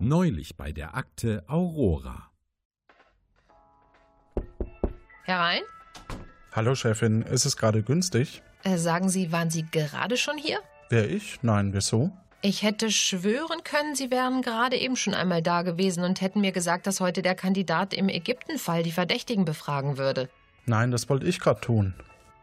Neulich bei der Akte Aurora. Herein? Hallo Chefin, ist es gerade günstig? Äh, sagen Sie, waren Sie gerade schon hier? Wer ich? Nein, wieso? Ich hätte schwören können, Sie wären gerade eben schon einmal da gewesen und hätten mir gesagt, dass heute der Kandidat im Ägyptenfall die Verdächtigen befragen würde. Nein, das wollte ich gerade tun.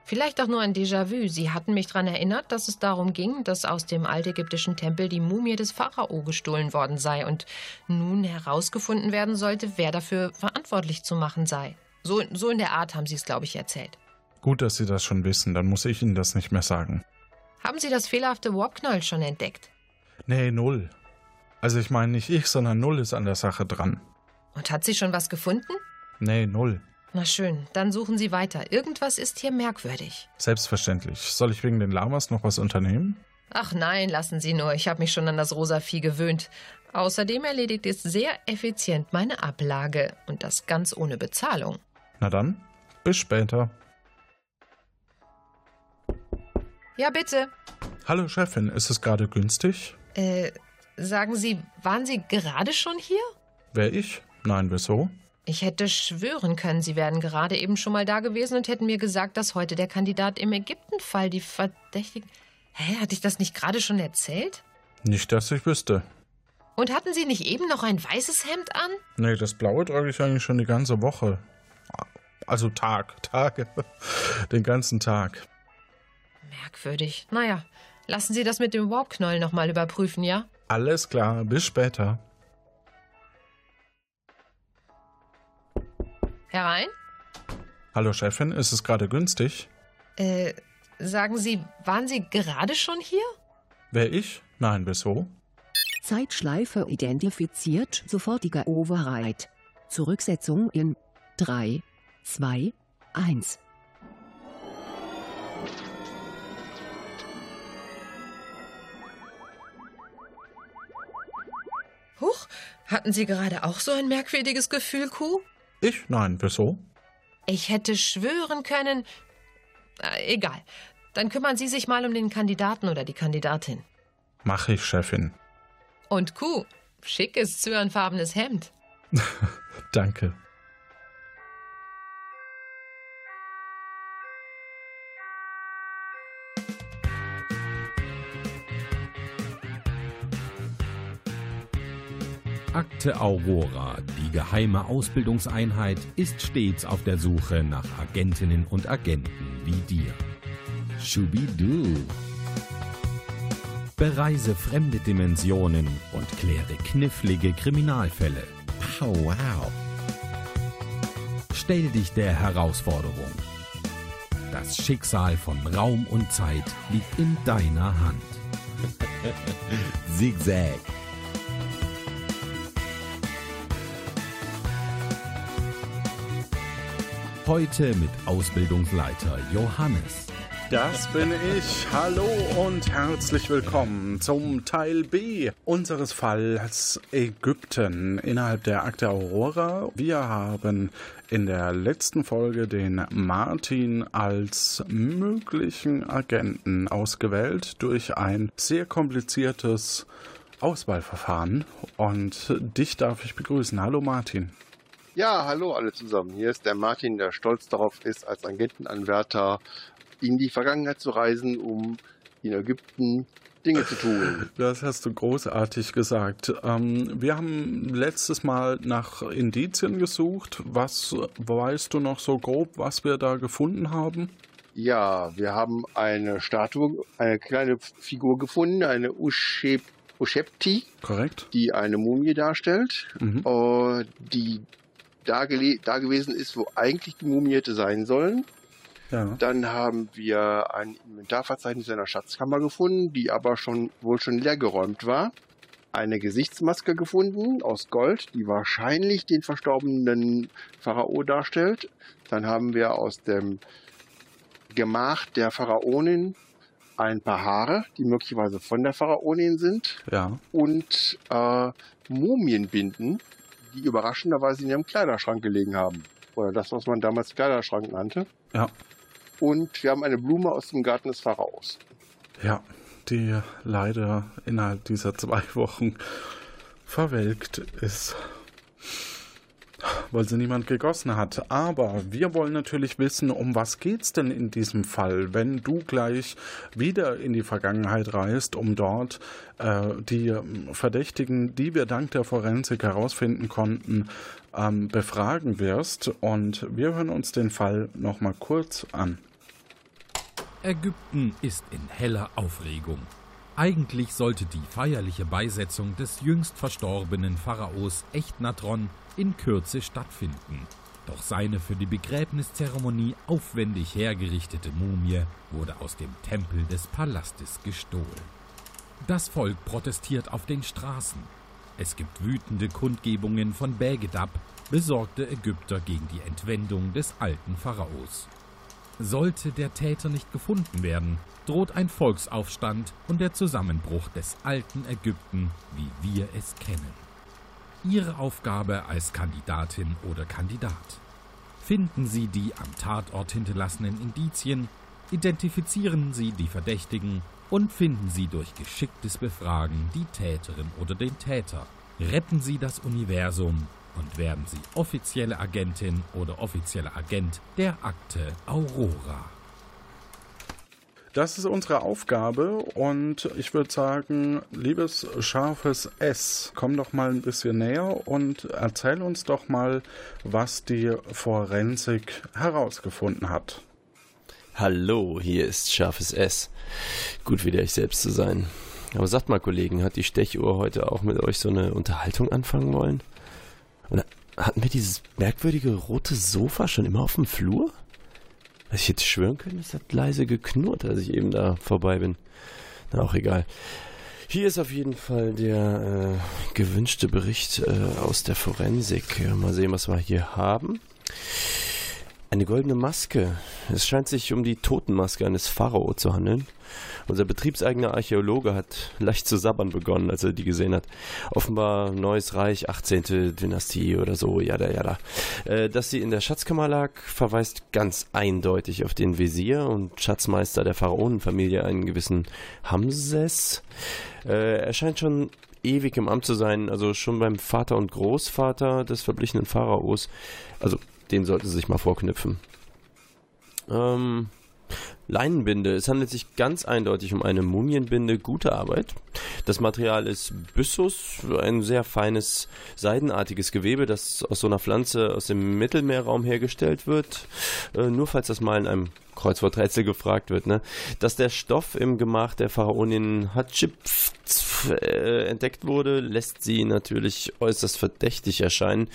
Vielleicht auch nur ein Déjà-vu. Sie hatten mich daran erinnert, dass es darum ging, dass aus dem altägyptischen Tempel die Mumie des Pharao gestohlen worden sei und nun herausgefunden werden sollte, wer dafür verantwortlich zu machen sei. So, so in der Art haben Sie es, glaube ich, erzählt. Gut, dass Sie das schon wissen, dann muss ich Ihnen das nicht mehr sagen. Haben Sie das fehlerhafte Warpknäuel schon entdeckt? Nee, null. Also ich meine nicht ich, sondern null ist an der Sache dran. Und hat sie schon was gefunden? Nee, null. Na schön, dann suchen Sie weiter. Irgendwas ist hier merkwürdig. Selbstverständlich. Soll ich wegen den Lamas noch was unternehmen? Ach nein, lassen Sie nur. Ich habe mich schon an das rosa Vieh gewöhnt. Außerdem erledigt es sehr effizient meine Ablage. Und das ganz ohne Bezahlung. Na dann, bis später. Ja, bitte. Hallo Chefin, ist es gerade günstig? Äh, sagen Sie, waren Sie gerade schon hier? Wer ich? Nein, wieso? Ich hätte schwören können, Sie wären gerade eben schon mal da gewesen und hätten mir gesagt, dass heute der Kandidat im Ägyptenfall die Verdächtigen. Hä, hatte ich das nicht gerade schon erzählt? Nicht, dass ich wüsste. Und hatten Sie nicht eben noch ein weißes Hemd an? Nee, das blaue trage ich eigentlich schon die ganze Woche. Also Tag, Tage. Den ganzen Tag. Merkwürdig. Naja, lassen Sie das mit dem Warpknäuel nochmal überprüfen, ja? Alles klar, bis später. Herein? Hallo Chefin, ist es gerade günstig? Äh, sagen Sie, waren Sie gerade schon hier? Wer ich? Nein, wieso? Zeitschleife identifiziert, sofortiger Override. Zurücksetzung in 3, 2, 1. Huch, hatten Sie gerade auch so ein merkwürdiges Gefühl, Kuh? Ich? Nein, wieso? Ich hätte schwören können. Äh, egal. Dann kümmern Sie sich mal um den Kandidaten oder die Kandidatin. Mach ich, Chefin. Und Kuh, schickes zyanfarbenes Hemd. Danke. Akte Aurora, die geheime Ausbildungseinheit, ist stets auf der Suche nach Agentinnen und Agenten wie dir. Schubidu. Bereise fremde Dimensionen und kläre knifflige Kriminalfälle. Pow wow. Stell dich der Herausforderung. Das Schicksal von Raum und Zeit liegt in deiner Hand. Zigzag. Heute mit Ausbildungsleiter Johannes. Das bin ich. Hallo und herzlich willkommen zum Teil B unseres Falls Ägypten innerhalb der Akte Aurora. Wir haben in der letzten Folge den Martin als möglichen Agenten ausgewählt durch ein sehr kompliziertes Auswahlverfahren. Und dich darf ich begrüßen. Hallo Martin. Ja, hallo alle zusammen. Hier ist der Martin, der stolz darauf ist, als Agentenanwärter in die Vergangenheit zu reisen, um in Ägypten Dinge zu tun. Das hast du großartig gesagt. Ähm, wir haben letztes Mal nach Indizien gesucht. Was weißt du noch so grob, was wir da gefunden haben? Ja, wir haben eine Statue, eine kleine Figur gefunden, eine Ushep Ushepti. Korrekt. Die eine Mumie darstellt, Mhm. äh, die da, da gewesen ist, wo eigentlich die Mumie hätte sein sollen. Ja. Dann haben wir ein Inventarverzeichnis einer Schatzkammer gefunden, die aber schon wohl schon leergeräumt war. Eine Gesichtsmaske gefunden aus Gold, die wahrscheinlich den verstorbenen Pharao darstellt. Dann haben wir aus dem Gemach der Pharaonin ein paar Haare, die möglicherweise von der Pharaonin sind. Ja. Und äh, Mumienbinden, die überraschenderweise in ihrem Kleiderschrank gelegen haben. Oder das, was man damals Kleiderschrank nannte. Ja. Und wir haben eine Blume aus dem Garten des Pharaos. Ja, die leider innerhalb dieser zwei Wochen verwelkt ist weil sie niemand gegossen hat. Aber wir wollen natürlich wissen, um was geht's denn in diesem Fall, wenn du gleich wieder in die Vergangenheit reist, um dort äh, die Verdächtigen, die wir dank der Forensik herausfinden konnten, ähm, befragen wirst. Und wir hören uns den Fall nochmal kurz an. Ägypten ist in heller Aufregung. Eigentlich sollte die feierliche Beisetzung des jüngst verstorbenen Pharaos Echnatron in Kürze stattfinden. Doch seine für die Begräbniszeremonie aufwendig hergerichtete Mumie wurde aus dem Tempel des Palastes gestohlen. Das Volk protestiert auf den Straßen. Es gibt wütende Kundgebungen von Begedab, besorgte Ägypter gegen die Entwendung des alten Pharaos. Sollte der Täter nicht gefunden werden, droht ein Volksaufstand und der Zusammenbruch des alten Ägypten, wie wir es kennen. Ihre Aufgabe als Kandidatin oder Kandidat. Finden Sie die am Tatort hinterlassenen Indizien, identifizieren Sie die Verdächtigen und finden Sie durch geschicktes Befragen die Täterin oder den Täter. Retten Sie das Universum und werden Sie offizielle Agentin oder offizieller Agent der Akte Aurora. Das ist unsere Aufgabe und ich würde sagen, liebes scharfes S, komm doch mal ein bisschen näher und erzähl uns doch mal, was die Forensik herausgefunden hat. Hallo, hier ist scharfes S. Gut wieder ich selbst zu sein. Aber sagt mal, Kollegen, hat die Stechuhr heute auch mit euch so eine Unterhaltung anfangen wollen? Und hatten wir dieses merkwürdige rote Sofa schon immer auf dem Flur? Also ich hätte schwören können, es hat leise geknurrt, als ich eben da vorbei bin. Na, auch egal. Hier ist auf jeden Fall der äh, gewünschte Bericht äh, aus der Forensik. Mal sehen, was wir hier haben. Eine goldene Maske. Es scheint sich um die Totenmaske eines Pharao zu handeln. Unser betriebseigener Archäologe hat leicht zu sabbern begonnen, als er die gesehen hat. Offenbar Neues Reich, 18. Dynastie oder so, jada jada. Äh, dass sie in der Schatzkammer lag, verweist ganz eindeutig auf den Visier und Schatzmeister der Pharaonenfamilie, einen gewissen Hamses. Äh, er scheint schon ewig im Amt zu sein, also schon beim Vater und Großvater des verblichenen Pharaos. Also den sollten Sie sich mal vorknüpfen. Ähm, Leinenbinde. Es handelt sich ganz eindeutig um eine Mumienbinde gute Arbeit. Das Material ist Byssus, ein sehr feines seidenartiges Gewebe, das aus so einer Pflanze aus dem Mittelmeerraum hergestellt wird. Äh, nur falls das mal in einem Kreuzworträtsel gefragt wird, ne? Dass der Stoff im Gemach der Pharaonin Hatschipf äh, entdeckt wurde, lässt sie natürlich äußerst verdächtig erscheinen.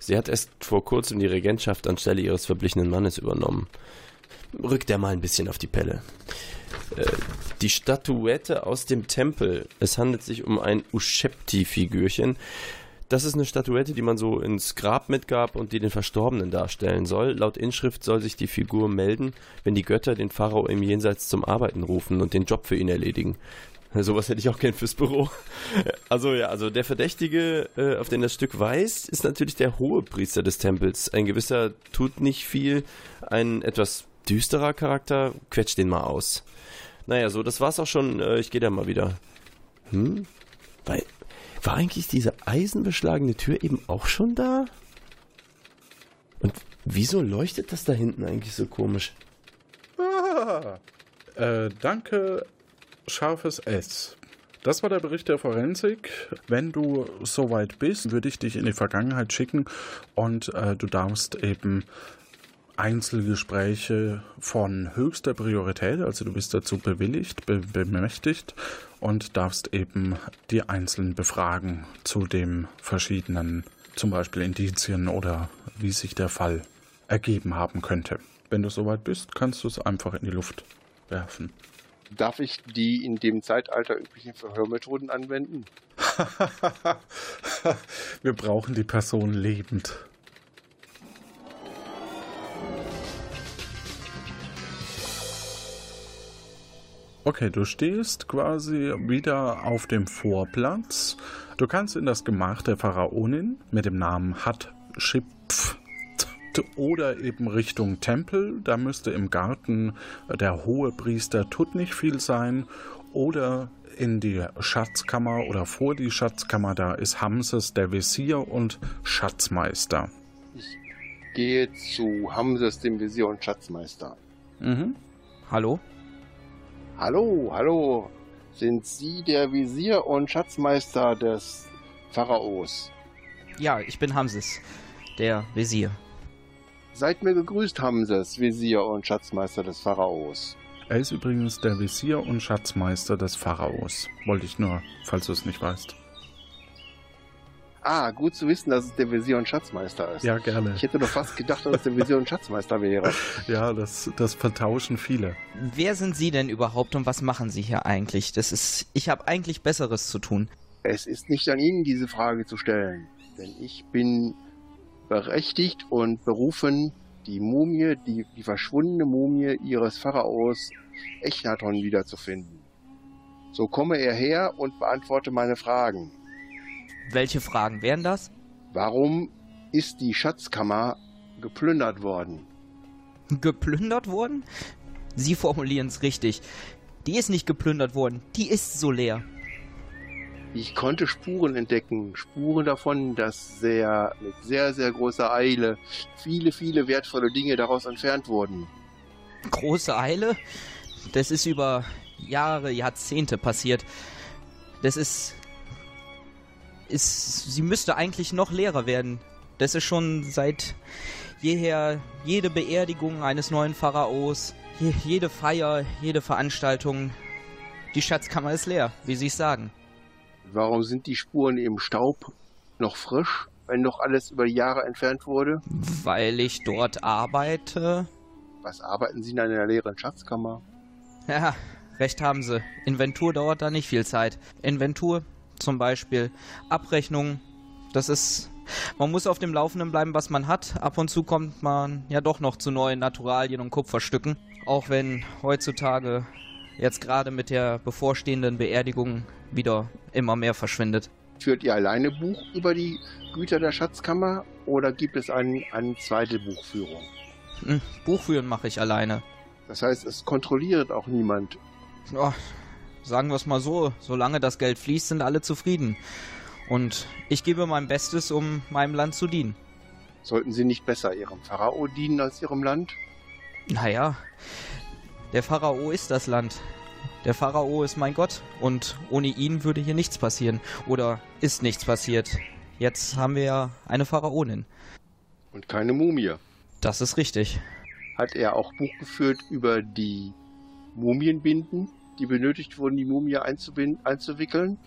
Sie hat erst vor kurzem die Regentschaft anstelle ihres verblichenen Mannes übernommen. Rückt er mal ein bisschen auf die Pelle. Äh, die Statuette aus dem Tempel. Es handelt sich um ein Uschepti-Figürchen. Das ist eine Statuette, die man so ins Grab mitgab und die den Verstorbenen darstellen soll. Laut Inschrift soll sich die Figur melden, wenn die Götter den Pharao im Jenseits zum Arbeiten rufen und den Job für ihn erledigen. Sowas hätte ich auch gern fürs Büro. Also ja, also der Verdächtige, äh, auf den das Stück weist, ist natürlich der hohe Priester des Tempels. Ein gewisser tut nicht viel, ein etwas düsterer Charakter, quetscht den mal aus. Naja, so, das war's auch schon. Äh, ich gehe da mal wieder. Hm? Weil, war eigentlich diese eisenbeschlagene Tür eben auch schon da? Und wieso leuchtet das da hinten eigentlich so komisch? Ah, äh, danke, scharfes S. Das war der Bericht der Forensik. Wenn du soweit bist, würde ich dich in die Vergangenheit schicken und äh, du darfst eben Einzelgespräche von höchster Priorität, also du bist dazu bewilligt, be bemächtigt und darfst eben die Einzelnen befragen zu dem verschiedenen, zum Beispiel Indizien oder wie sich der Fall ergeben haben könnte. Wenn du soweit bist, kannst du es einfach in die Luft werfen. Darf ich die in dem Zeitalter üblichen Verhörmethoden anwenden? Wir brauchen die Person lebend. Okay, du stehst quasi wieder auf dem Vorplatz. Du kannst in das Gemach der Pharaonin mit dem Namen Hatschipf oder eben Richtung Tempel. Da müsste im Garten der hohe Priester Tut nicht viel sein. oder in die Schatzkammer oder vor die Schatzkammer. Da ist Hamses, der Visier und Schatzmeister. Ich gehe zu Hamses, dem Visier und Schatzmeister. Mhm. Hallo? Hallo, hallo. Sind Sie der Visier und Schatzmeister des Pharaos? Ja, ich bin Hamses, der Visier. Seid mir gegrüßt, Hamses, Visier und Schatzmeister des Pharaos. Er ist übrigens der Visier und Schatzmeister des Pharaos. Wollte ich nur, falls du es nicht weißt. Ah, gut zu wissen, dass es der Visier und Schatzmeister ist. Ja, gerne. Ich hätte doch fast gedacht, dass es der Visier und Schatzmeister wäre. Ja, das, das vertauschen viele. Wer sind Sie denn überhaupt und was machen Sie hier eigentlich? Das ist, ich habe eigentlich Besseres zu tun. Es ist nicht an Ihnen, diese Frage zu stellen. Denn ich bin berechtigt und berufen, die Mumie, die, die verschwundene Mumie ihres Pharaos Echnaton wiederzufinden. So komme er her und beantworte meine Fragen. Welche Fragen wären das? Warum ist die Schatzkammer geplündert worden? Geplündert worden? Sie formulieren es richtig. Die ist nicht geplündert worden, die ist so leer. Ich konnte Spuren entdecken, Spuren davon, dass sehr mit sehr, sehr großer Eile viele, viele wertvolle Dinge daraus entfernt wurden. Große Eile? Das ist über Jahre, Jahrzehnte passiert. Das ist. Ist. Sie müsste eigentlich noch leerer werden. Das ist schon seit jeher jede Beerdigung eines neuen Pharaos, je, jede Feier, jede Veranstaltung. Die Schatzkammer ist leer, wie Sie es sagen. Warum sind die Spuren im Staub noch frisch, wenn noch alles über die Jahre entfernt wurde? Weil ich dort arbeite. Was arbeiten Sie in einer leeren Schatzkammer? Ja, recht haben Sie. Inventur dauert da nicht viel Zeit. Inventur zum Beispiel, Abrechnung, das ist. Man muss auf dem Laufenden bleiben, was man hat. Ab und zu kommt man ja doch noch zu neuen Naturalien und Kupferstücken. Auch wenn heutzutage jetzt gerade mit der bevorstehenden Beerdigung wieder immer mehr verschwindet. Führt ihr alleine Buch über die Güter der Schatzkammer oder gibt es ein, eine zweite Buchführung? Hm, Buchführen mache ich alleine. Das heißt, es kontrolliert auch niemand. Ja, sagen wir es mal so, solange das Geld fließt, sind alle zufrieden. Und ich gebe mein Bestes, um meinem Land zu dienen. Sollten Sie nicht besser Ihrem Pharao dienen als Ihrem Land? Naja, der Pharao ist das Land. Der Pharao ist mein Gott und ohne ihn würde hier nichts passieren. Oder ist nichts passiert. Jetzt haben wir ja eine Pharaonin. Und keine Mumie. Das ist richtig. Hat er auch Buch geführt über die Mumienbinden, die benötigt wurden, die Mumie einzuwickeln?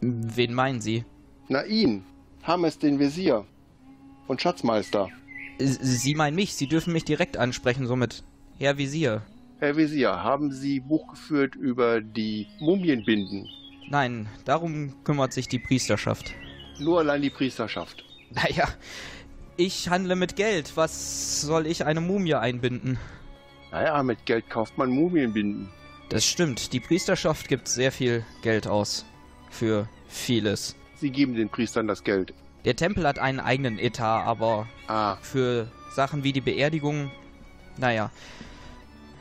Wen meinen Sie? Na ihn, Hames den Visier und Schatzmeister. Sie meinen mich, Sie dürfen mich direkt ansprechen, somit Herr Visier. Herr Visier, haben Sie Buch geführt über die Mumienbinden? Nein, darum kümmert sich die Priesterschaft. Nur allein die Priesterschaft. Naja, ich handle mit Geld. Was soll ich eine Mumie einbinden? Naja, mit Geld kauft man Mumienbinden. Das stimmt, die Priesterschaft gibt sehr viel Geld aus. Für vieles. Sie geben den Priestern das Geld. Der Tempel hat einen eigenen Etat, aber Ah, für Sachen wie die Beerdigung, naja,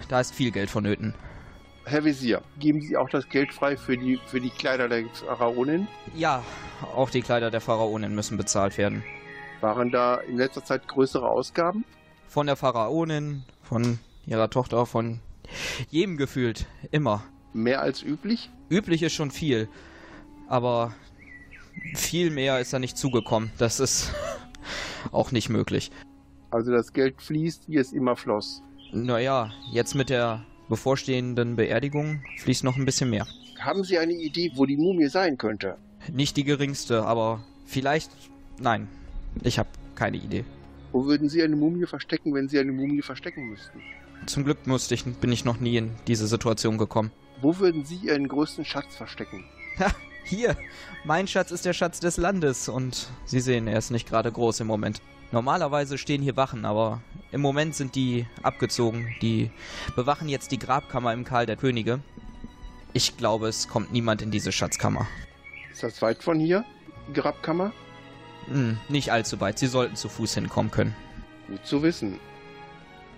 da ist viel Geld vonnöten. Herr Visier, geben Sie auch das Geld frei für die, für die Kleider der Pharaonin? Ja, auch die Kleider der Pharaonin müssen bezahlt werden. Waren da in letzter Zeit größere Ausgaben? Von der Pharaonin, von ihrer Tochter, von jedem gefühlt, immer. Mehr als üblich? Üblich ist schon viel, aber viel mehr ist da nicht zugekommen. Das ist auch nicht möglich. Also das Geld fließt, wie es immer floss. Naja, jetzt mit der bevorstehenden Beerdigung fließt noch ein bisschen mehr. Haben Sie eine Idee, wo die Mumie sein könnte? Nicht die geringste, aber vielleicht. Nein, ich habe keine Idee. Wo würden Sie eine Mumie verstecken, wenn Sie eine Mumie verstecken müssten? Zum Glück musste ich, bin ich noch nie in diese Situation gekommen. Wo würden Sie Ihren größten Schatz verstecken? Hier, mein Schatz ist der Schatz des Landes und Sie sehen, er ist nicht gerade groß im Moment. Normalerweise stehen hier Wachen, aber im Moment sind die abgezogen. Die bewachen jetzt die Grabkammer im Karl der Könige. Ich glaube, es kommt niemand in diese Schatzkammer. Ist das weit von hier, die Grabkammer? Hm, nicht allzu weit. Sie sollten zu Fuß hinkommen können. Gut zu wissen.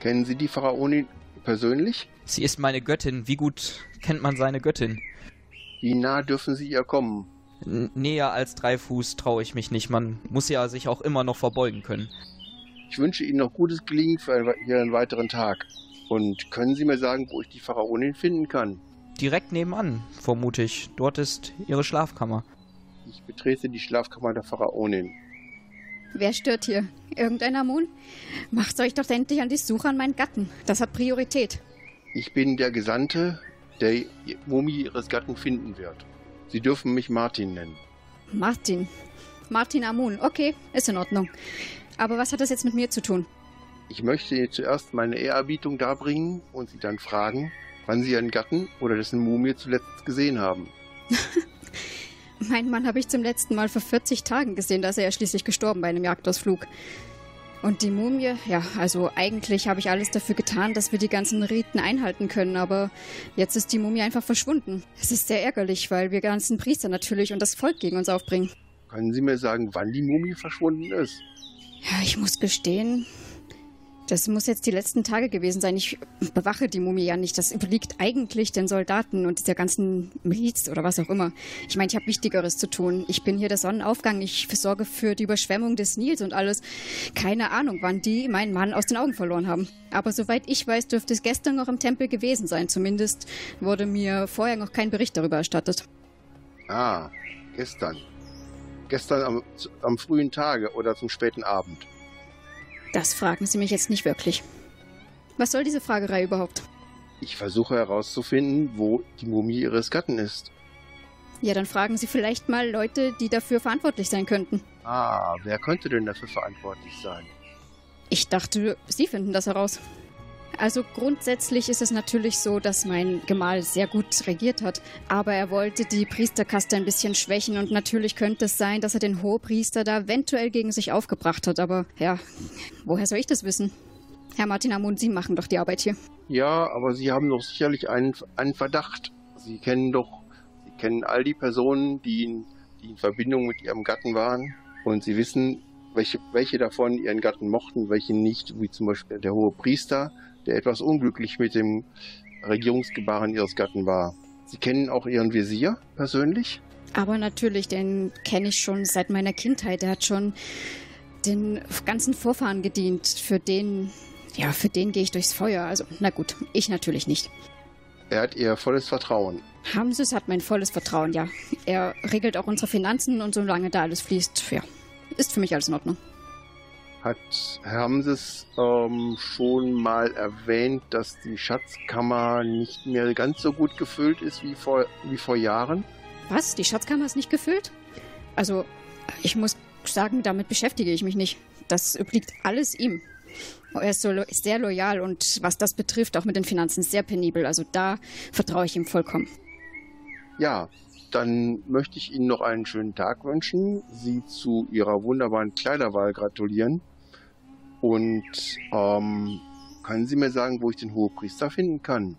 Kennen Sie die Pharaonin, persönlich? Sie ist meine Göttin. Wie gut kennt man seine Göttin? Wie nah dürfen Sie ihr kommen? N näher als drei Fuß traue ich mich nicht. Man muss ja sich auch immer noch verbeugen können. Ich wünsche Ihnen noch gutes Gelingen für Ihren weiteren Tag. Und können Sie mir sagen, wo ich die Pharaonin finden kann? Direkt nebenan, vermute ich. Dort ist ihre Schlafkammer. Ich betrete die Schlafkammer der Pharaonin. Wer stört hier? Irgendein Amun? Macht euch doch endlich an die Suche an meinen Gatten. Das hat Priorität. Ich bin der Gesandte, der Mumie Ihres Gatten finden wird. Sie dürfen mich Martin nennen. Martin. Martin Amun. Okay, ist in Ordnung. Aber was hat das jetzt mit mir zu tun? Ich möchte Ihnen zuerst meine Ehrerbietung darbringen und Sie dann fragen, wann Sie Ihren Gatten oder dessen Mumie zuletzt gesehen haben. Mein Mann habe ich zum letzten Mal vor 40 Tagen gesehen, da ist er ja schließlich gestorben bei einem Jagdausflug. Und die Mumie, ja, also eigentlich habe ich alles dafür getan, dass wir die ganzen Riten einhalten können, aber jetzt ist die Mumie einfach verschwunden. Es ist sehr ärgerlich, weil wir ganzen Priester natürlich und das Volk gegen uns aufbringen. Können Sie mir sagen, wann die Mumie verschwunden ist? Ja, ich muss gestehen, das muss jetzt die letzten Tage gewesen sein. Ich bewache die Mumie ja nicht. Das überliegt eigentlich den Soldaten und der ganzen Miliz oder was auch immer. Ich meine, ich habe Wichtigeres zu tun. Ich bin hier der Sonnenaufgang. Ich sorge für die Überschwemmung des Nils und alles. Keine Ahnung, wann die meinen Mann aus den Augen verloren haben. Aber soweit ich weiß, dürfte es gestern noch im Tempel gewesen sein. Zumindest wurde mir vorher noch kein Bericht darüber erstattet. Ah, gestern. Gestern am, am frühen Tage oder zum späten Abend. Das fragen Sie mich jetzt nicht wirklich. Was soll diese Fragerei überhaupt? Ich versuche herauszufinden, wo die Mumie Ihres Gatten ist. Ja, dann fragen Sie vielleicht mal Leute, die dafür verantwortlich sein könnten. Ah, wer könnte denn dafür verantwortlich sein? Ich dachte, Sie finden das heraus. Also grundsätzlich ist es natürlich so, dass mein Gemahl sehr gut regiert hat, aber er wollte die Priesterkaste ein bisschen schwächen und natürlich könnte es sein, dass er den Hohepriester da eventuell gegen sich aufgebracht hat, aber ja, woher soll ich das wissen? Herr Martin Amund, Sie machen doch die Arbeit hier. Ja, aber Sie haben doch sicherlich einen, einen Verdacht. Sie kennen doch, Sie kennen all die Personen, die in, die in Verbindung mit Ihrem Gatten waren und Sie wissen, welche, welche davon Ihren Gatten mochten, welche nicht, wie zum Beispiel der hohe Priester, der etwas unglücklich mit dem Regierungsgebaren ihres Gatten war. Sie kennen auch ihren Visier persönlich? Aber natürlich, den kenne ich schon seit meiner Kindheit. Er hat schon den ganzen Vorfahren gedient. Für den, ja, für den gehe ich durchs Feuer. Also, na gut, ich natürlich nicht. Er hat ihr volles Vertrauen. Hamses hat mein volles Vertrauen, ja. Er regelt auch unsere Finanzen und solange da alles fließt, ja, ist für mich alles in Ordnung. Hat Herr Hamses ähm, schon mal erwähnt, dass die Schatzkammer nicht mehr ganz so gut gefüllt ist wie vor, wie vor Jahren? Was? Die Schatzkammer ist nicht gefüllt? Also, ich muss sagen, damit beschäftige ich mich nicht. Das obliegt alles ihm. Er ist, so, ist sehr loyal und was das betrifft, auch mit den Finanzen sehr penibel. Also da vertraue ich ihm vollkommen. Ja, dann möchte ich Ihnen noch einen schönen Tag wünschen, Sie zu Ihrer wunderbaren Kleiderwahl gratulieren und ähm, können Sie mir sagen, wo ich den Hohepriester finden kann?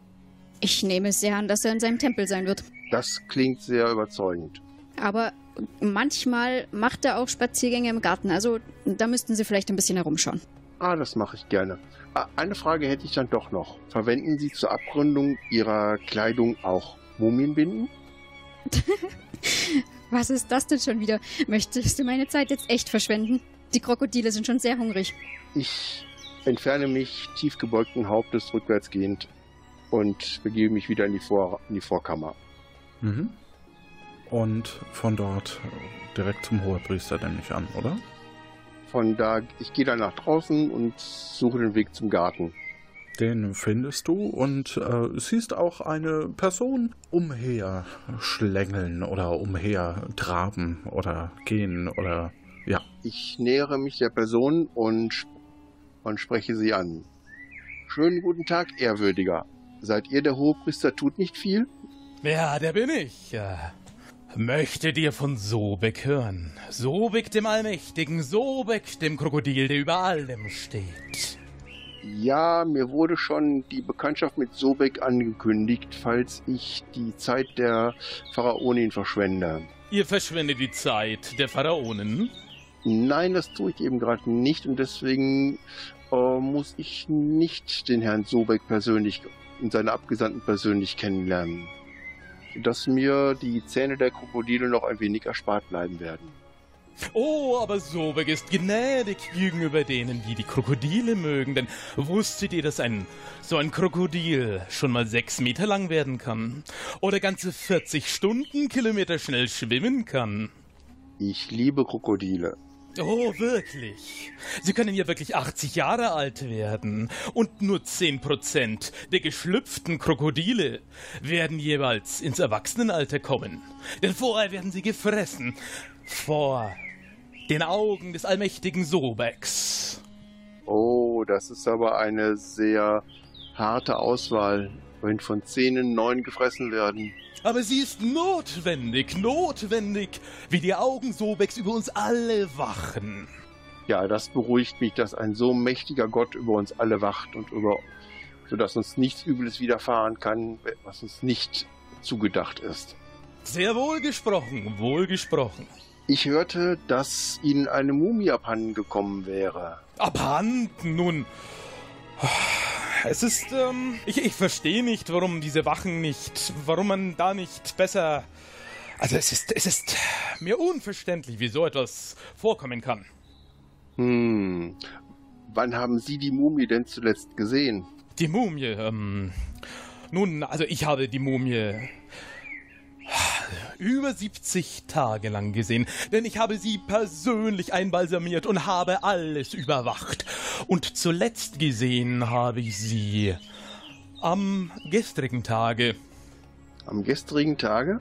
Ich nehme es sehr an, dass er in seinem Tempel sein wird. Das klingt sehr überzeugend. Aber manchmal macht er auch Spaziergänge im Garten. Also da müssten Sie vielleicht ein bisschen herumschauen. Ah, das mache ich gerne. Ah, eine Frage hätte ich dann doch noch. Verwenden Sie zur Abgründung Ihrer Kleidung auch Mumienbinden? Was ist das denn schon wieder? Möchtest du meine Zeit jetzt echt verschwenden? Die Krokodile sind schon sehr hungrig. Ich entferne mich tief gebeugten Hauptes rückwärtsgehend und begebe mich wieder in die, Vor in die Vorkammer. Mhm. Und von dort direkt zum Hohepriester, nehme ich an, oder? Von da, ich gehe dann nach draußen und suche den Weg zum Garten. Den findest du und äh, siehst auch eine Person umher schlängeln oder umher traben oder gehen oder. Ich nähere mich der Person und, und spreche sie an. Schönen guten Tag, Ehrwürdiger. Seid ihr der Hohepriester tut nicht viel? Ja, der bin ich. Möchte dir von Sobek hören. Sobek dem Allmächtigen, Sobek dem Krokodil, der über allem steht. Ja, mir wurde schon die Bekanntschaft mit Sobek angekündigt, falls ich die Zeit der Pharaonin verschwende. Ihr verschwendet die Zeit der Pharaonen? Nein, das tue ich eben gerade nicht und deswegen äh, muss ich nicht den Herrn Sobeck persönlich und seine Abgesandten persönlich kennenlernen. Dass mir die Zähne der Krokodile noch ein wenig erspart bleiben werden. Oh, aber Sobek ist gnädig gegenüber denen, die die Krokodile mögen, denn wusstet ihr, dass ein so ein Krokodil schon mal sechs Meter lang werden kann? Oder ganze 40 Stundenkilometer schnell schwimmen kann? Ich liebe Krokodile. Oh, wirklich? Sie können ja wirklich 80 Jahre alt werden. Und nur 10% der geschlüpften Krokodile werden jeweils ins Erwachsenenalter kommen. Denn vorher werden sie gefressen. Vor den Augen des allmächtigen Sobex. Oh, das ist aber eine sehr harte Auswahl, wenn von Zähnen neun gefressen werden. Aber sie ist notwendig, notwendig, wie die Augen Sobeks über uns alle wachen. Ja, das beruhigt mich, dass ein so mächtiger Gott über uns alle wacht und über, sodass uns nichts Übles widerfahren kann, was uns nicht zugedacht ist. Sehr wohl gesprochen, wohl gesprochen. Ich hörte, dass Ihnen eine Mumie abhanden gekommen wäre. Abhanden? Nun. Es ist, ähm, ich, ich verstehe nicht, warum diese Wachen nicht, warum man da nicht besser. Also es ist, es ist mir unverständlich, wie so etwas vorkommen kann. Hm. Wann haben Sie die Mumie denn zuletzt gesehen? Die Mumie, ähm. Nun, also ich habe die Mumie über 70 Tage lang gesehen, denn ich habe sie persönlich einbalsamiert und habe alles überwacht. Und zuletzt gesehen habe ich sie am gestrigen Tage. Am gestrigen Tage?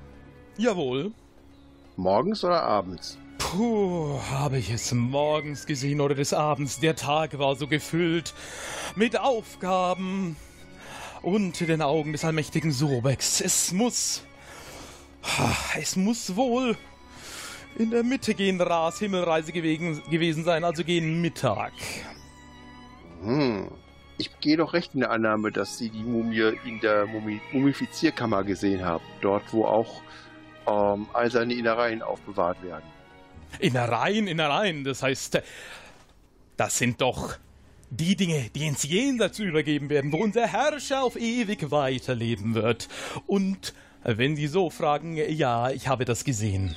Jawohl. Morgens oder abends? Puh, habe ich es morgens gesehen oder des Abends? Der Tag war so gefüllt mit Aufgaben unter den Augen des allmächtigen Sobex. Es muss es muss wohl in der Mitte gehen Ras Himmelreise gewesen, gewesen sein, also gehen Mittag. Hm. Ich gehe doch recht in der Annahme, dass Sie die Mumie in der Mumi Mumifizierkammer gesehen haben. Dort, wo auch ähm, all seine Innereien aufbewahrt werden. Innereien, Innereien, das heißt, das sind doch die Dinge, die ins Jenseits übergeben werden, wo unser Herrscher auf ewig weiterleben wird. Und wenn Sie so fragen, ja, ich habe das gesehen.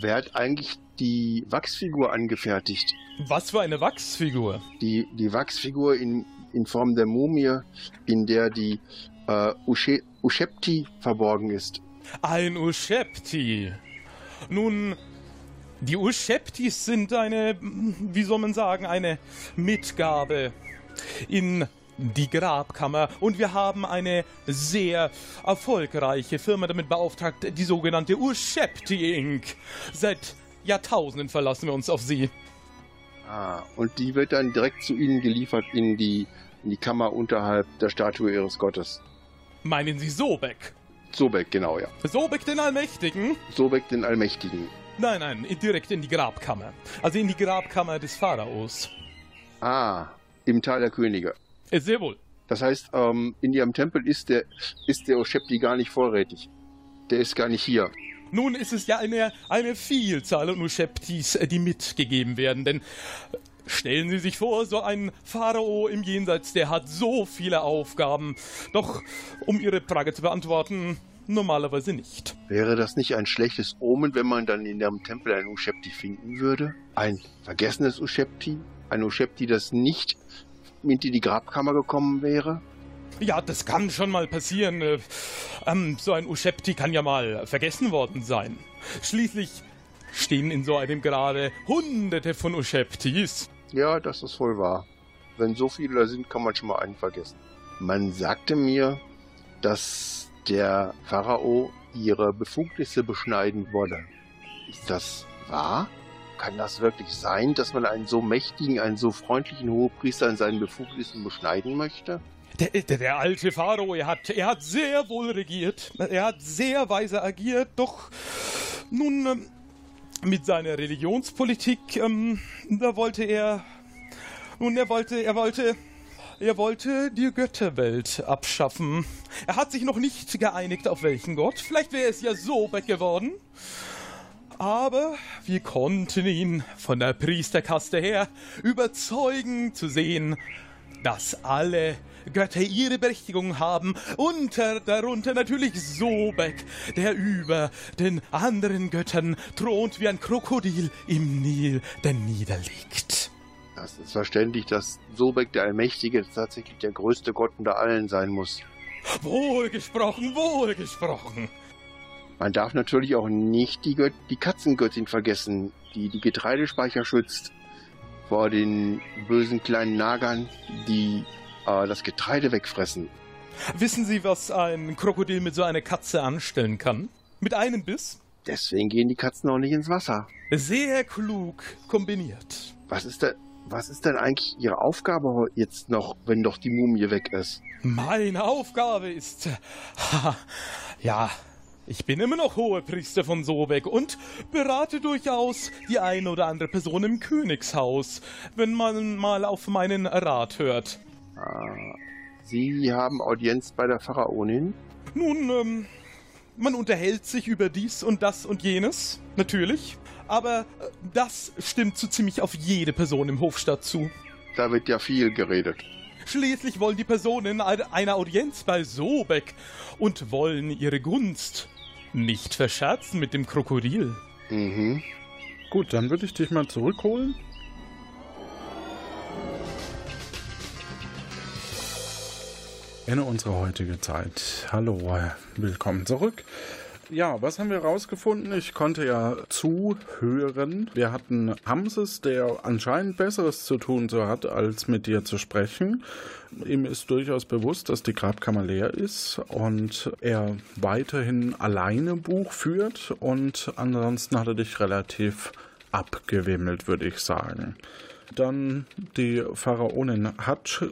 Wer hat eigentlich die Wachsfigur angefertigt? Was für eine Wachsfigur? Die, die Wachsfigur in, in Form der Mumie, in der die äh, Ushe, Ushepti verborgen ist. Ein Ushepti. Nun, die Usheptis sind eine, wie soll man sagen, eine Mitgabe in die Grabkammer und wir haben eine sehr erfolgreiche Firma damit beauftragt, die sogenannte Ushepti Inc. Seit Jahrtausenden verlassen wir uns auf sie. Ah, und die wird dann direkt zu Ihnen geliefert in die, in die Kammer unterhalb der Statue Ihres Gottes. Meinen Sie Sobek? Sobek, genau, ja. Sobek den Allmächtigen? Sobek den Allmächtigen. Nein, nein, direkt in die Grabkammer. Also in die Grabkammer des Pharaos. Ah, im Tal der Könige. Sehr wohl. Das heißt, ähm, in ihrem Tempel ist der, ist der Oshepti gar nicht vorrätig. Der ist gar nicht hier. Nun ist es ja eine, eine Vielzahl an Osheptis, die mitgegeben werden, denn Stellen Sie sich vor, so ein Pharao im Jenseits, der hat so viele Aufgaben. Doch um Ihre Frage zu beantworten, normalerweise nicht. Wäre das nicht ein schlechtes Omen, wenn man dann in Ihrem Tempel ein Ushepti finden würde? Ein vergessenes Ushepti? Ein Ushepti, das nicht mit in die Grabkammer gekommen wäre? Ja, das kann schon mal passieren. Äh, ähm, so ein Ushepti kann ja mal vergessen worden sein. Schließlich stehen in so einem gerade hunderte von Usheptis. Ja, das ist wohl wahr. Wenn so viele da sind, kann man schon mal einen vergessen. Man sagte mir, dass der Pharao ihre Befugnisse beschneiden wolle. Ist das wahr? Kann das wirklich sein, dass man einen so mächtigen, einen so freundlichen Hohepriester in seinen Befugnissen beschneiden möchte? Der, der, der, alte Pharao, er hat, er hat sehr wohl regiert. Er hat sehr weise agiert, doch nun ähm, mit seiner Religionspolitik, ähm, da wollte er. Nun, er wollte, er wollte. Er wollte die Götterwelt abschaffen. Er hat sich noch nicht geeinigt, auf welchen Gott. Vielleicht wäre es ja so geworden. Aber wir konnten ihn von der Priesterkaste her überzeugen zu sehen, dass alle Götter ihre Berechtigung haben und darunter natürlich Sobek, der über den anderen Göttern thront wie ein Krokodil im Nil, der niederliegt. Das ist verständlich, dass Sobek der Allmächtige tatsächlich der größte Gott unter allen sein muss. Wohlgesprochen, wohlgesprochen. Man darf natürlich auch nicht die, Gött die Katzengöttin vergessen, die die Getreidespeicher schützt vor den bösen kleinen Nagern, die äh, das Getreide wegfressen. Wissen Sie, was ein Krokodil mit so einer Katze anstellen kann? Mit einem Biss? Deswegen gehen die Katzen auch nicht ins Wasser. Sehr klug kombiniert. Was ist denn, was ist denn eigentlich Ihre Aufgabe jetzt noch, wenn doch die Mumie weg ist? Meine Aufgabe ist. ja, ich bin immer noch Hohepriester von Sobeck und berate durchaus die eine oder andere Person im Königshaus, wenn man mal auf meinen Rat hört. Ah, Sie haben Audienz bei der Pharaonin? Nun, ähm, man unterhält sich über dies und das und jenes, natürlich. Aber äh, das stimmt so ziemlich auf jede Person im Hofstadt zu. Da wird ja viel geredet. Schließlich wollen die Personen eine Audienz bei Sobeck und wollen ihre Gunst nicht verscherzen mit dem Krokodil. Mhm. Gut, dann würde ich dich mal zurückholen. In unsere heutige Zeit. Hallo, willkommen zurück. Ja, was haben wir rausgefunden? Ich konnte ja zuhören. Wir hatten Hamses, der anscheinend Besseres zu tun so hat, als mit dir zu sprechen. Ihm ist durchaus bewusst, dass die Grabkammer leer ist und er weiterhin alleine Buch führt und ansonsten hat er dich relativ abgewimmelt, würde ich sagen. Dann die Pharaonin Hatsch,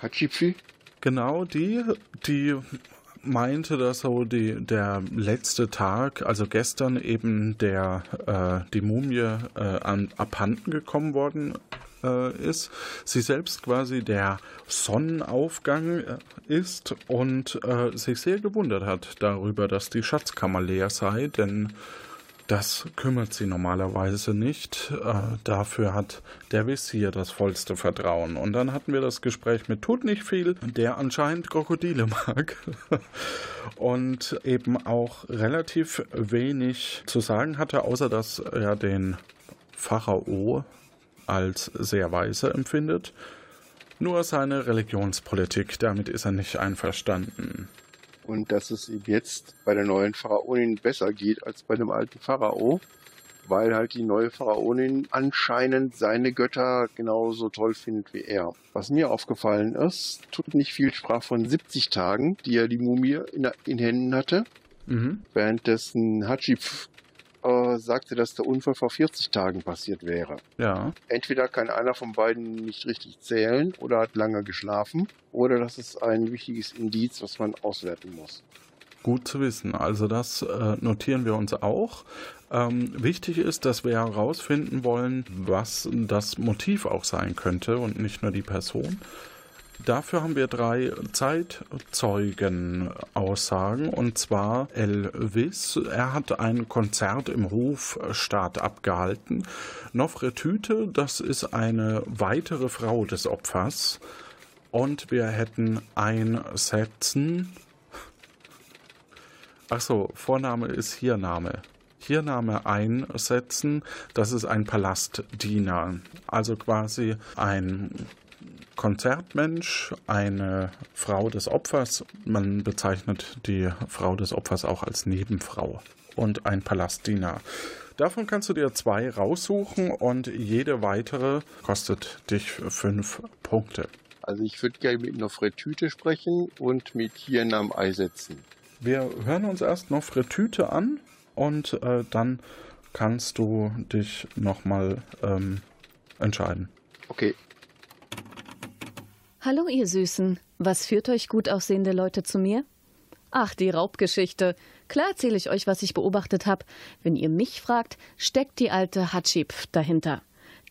Hatschipfi? Genau, die, die meinte, dass so die, der letzte Tag, also gestern eben der äh, die Mumie äh, an, abhanden gekommen worden äh, ist. Sie selbst quasi der Sonnenaufgang äh, ist und äh, sich sehr gewundert hat darüber, dass die Schatzkammer leer sei, denn das kümmert sie normalerweise nicht. Äh, dafür hat der Visier das vollste Vertrauen. Und dann hatten wir das Gespräch mit Tut nicht viel, der anscheinend Krokodile mag. und eben auch relativ wenig zu sagen hatte, außer dass er den Pharao als sehr weise empfindet. Nur seine Religionspolitik, damit ist er nicht einverstanden und dass es ihm jetzt bei der neuen Pharaonin besser geht als bei dem alten Pharao, weil halt die neue Pharaonin anscheinend seine Götter genauso toll findet wie er. Was mir aufgefallen ist, tut nicht viel sprach von 70 Tagen, die er die Mumie in, in Händen hatte, mhm. währenddessen Hatschib äh, sagte, dass der Unfall vor 40 Tagen passiert wäre. Ja. Entweder kann einer von beiden nicht richtig zählen oder hat lange geschlafen oder das ist ein wichtiges Indiz, was man auswerten muss. Gut zu wissen. Also das äh, notieren wir uns auch. Ähm, wichtig ist, dass wir herausfinden wollen, was das Motiv auch sein könnte und nicht nur die Person. Dafür haben wir drei Zeitzeugen-Aussagen und zwar Elvis. Er hat ein Konzert im Hofstaat abgehalten. Nofretüte, das ist eine weitere Frau des Opfers. Und wir hätten Einsetzen. Achso, Vorname ist Hiername. Hiername einsetzen, das ist ein Palastdiener. Also quasi ein Konzertmensch, eine Frau des Opfers. Man bezeichnet die Frau des Opfers auch als Nebenfrau und ein Palastdiener. Davon kannst du dir zwei raussuchen und jede weitere kostet dich fünf Punkte. Also ich würde gerne mit Nofretüte sprechen und mit Hiernam Ei setzen. Wir hören uns erst Nofretüte an und äh, dann kannst du dich nochmal ähm, entscheiden. Okay, Hallo, ihr Süßen. Was führt euch gut aussehende Leute zu mir? Ach, die Raubgeschichte. Klar erzähle ich euch, was ich beobachtet habe. Wenn ihr mich fragt, steckt die alte Hatschib dahinter.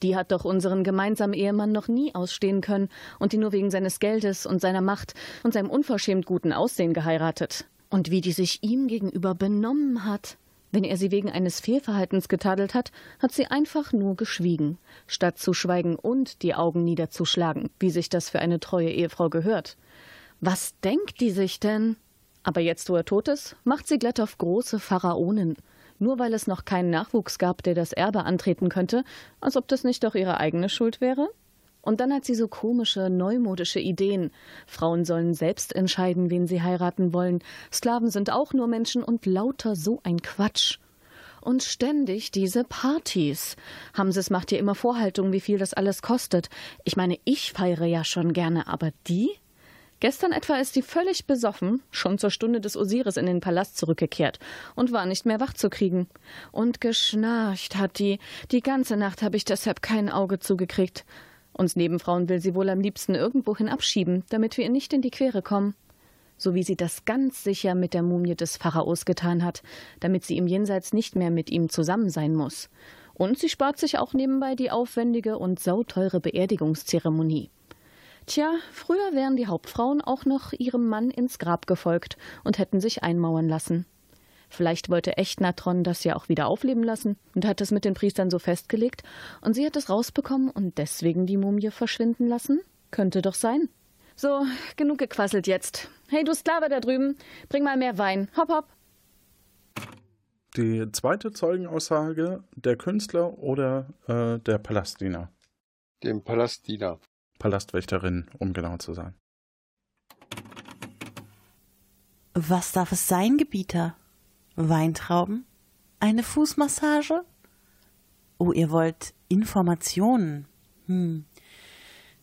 Die hat doch unseren gemeinsamen Ehemann noch nie ausstehen können und die nur wegen seines Geldes und seiner Macht und seinem unverschämt guten Aussehen geheiratet. Und wie die sich ihm gegenüber benommen hat. Wenn er sie wegen eines Fehlverhaltens getadelt hat, hat sie einfach nur geschwiegen, statt zu schweigen und die Augen niederzuschlagen, wie sich das für eine treue Ehefrau gehört. Was denkt die sich denn? Aber jetzt, wo er tot ist, macht sie glatt auf große Pharaonen. Nur weil es noch keinen Nachwuchs gab, der das Erbe antreten könnte, als ob das nicht doch ihre eigene Schuld wäre? Und dann hat sie so komische, neumodische Ideen. Frauen sollen selbst entscheiden, wen sie heiraten wollen. Sklaven sind auch nur Menschen und lauter so ein Quatsch. Und ständig diese Partys. Hamses macht ihr immer Vorhaltungen, wie viel das alles kostet. Ich meine, ich feiere ja schon gerne, aber die? Gestern etwa ist sie völlig besoffen, schon zur Stunde des Osiris in den Palast zurückgekehrt und war nicht mehr wach zu kriegen. Und geschnarcht hat die. Die ganze Nacht habe ich deshalb kein Auge zugekriegt. Uns Nebenfrauen will sie wohl am liebsten irgendwohin abschieben, damit wir ihr nicht in die Quere kommen. So wie sie das ganz sicher mit der Mumie des Pharaos getan hat, damit sie im Jenseits nicht mehr mit ihm zusammen sein muss. Und sie spart sich auch nebenbei die aufwendige und sauteure Beerdigungszeremonie. Tja, früher wären die Hauptfrauen auch noch ihrem Mann ins Grab gefolgt und hätten sich einmauern lassen. Vielleicht wollte Echtnatron das ja auch wieder aufleben lassen und hat es mit den Priestern so festgelegt und sie hat es rausbekommen und deswegen die Mumie verschwinden lassen? Könnte doch sein. So, genug gequasselt jetzt. Hey, du Sklave da drüben, bring mal mehr Wein. Hopp, hopp. Die zweite Zeugenaussage, der Künstler oder äh, der Palastdiener? Dem Palastdiener. Palastwächterin, um genau zu sein. Was darf es sein, Gebieter? Weintrauben? Eine Fußmassage? Oh, ihr wollt Informationen. Hm.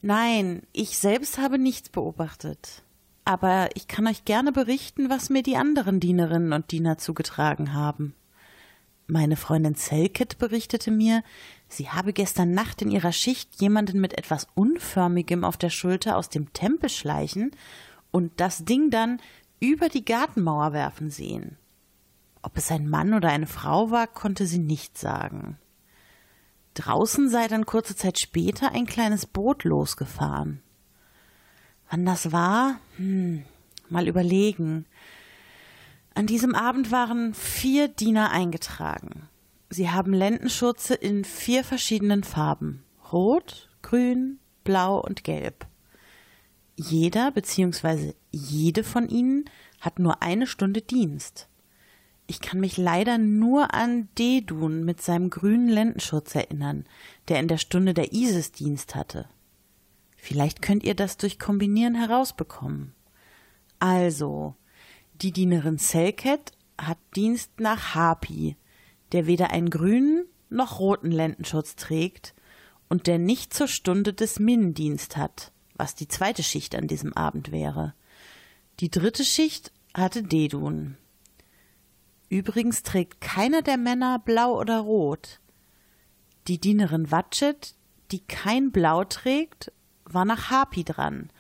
Nein, ich selbst habe nichts beobachtet. Aber ich kann euch gerne berichten, was mir die anderen Dienerinnen und Diener zugetragen haben. Meine Freundin Selket berichtete mir, sie habe gestern Nacht in ihrer Schicht jemanden mit etwas Unförmigem auf der Schulter aus dem Tempel schleichen und das Ding dann über die Gartenmauer werfen sehen. Ob es ein Mann oder eine Frau war, konnte sie nicht sagen. Draußen sei dann kurze Zeit später ein kleines Boot losgefahren. Wann das war? Hm, mal überlegen. An diesem Abend waren vier Diener eingetragen. Sie haben Lendenschurze in vier verschiedenen Farben. Rot, grün, blau und gelb. Jeder bzw. jede von ihnen hat nur eine Stunde Dienst. Ich kann mich leider nur an Dedun mit seinem grünen Lendenschutz erinnern, der in der Stunde der Isis Dienst hatte. Vielleicht könnt ihr das durch Kombinieren herausbekommen. Also, die Dienerin Selket hat Dienst nach Hapi, der weder einen grünen noch roten Lendenschutz trägt und der nicht zur Stunde des Min Dienst hat, was die zweite Schicht an diesem Abend wäre. Die dritte Schicht hatte Dedun. Übrigens trägt keiner der Männer blau oder rot. Die Dienerin Watchet, die kein Blau trägt, war nach Hapi dran,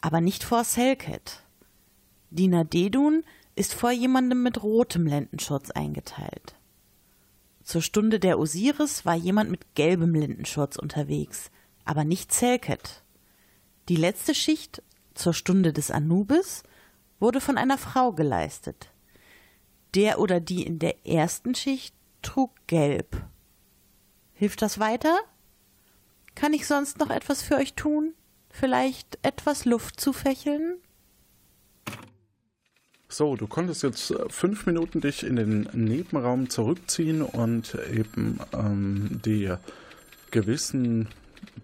aber nicht vor Selket. Diener Dedun ist vor jemandem mit rotem Lendenschurz eingeteilt. Zur Stunde der Osiris war jemand mit gelbem Lendenschurz unterwegs, aber nicht Selket. Die letzte Schicht zur Stunde des Anubis wurde von einer Frau geleistet. Der oder die in der ersten Schicht trug gelb. Hilft das weiter? Kann ich sonst noch etwas für euch tun? Vielleicht etwas Luft zu fächeln? So, du konntest jetzt äh, fünf Minuten dich in den Nebenraum zurückziehen und eben ähm, die gewissen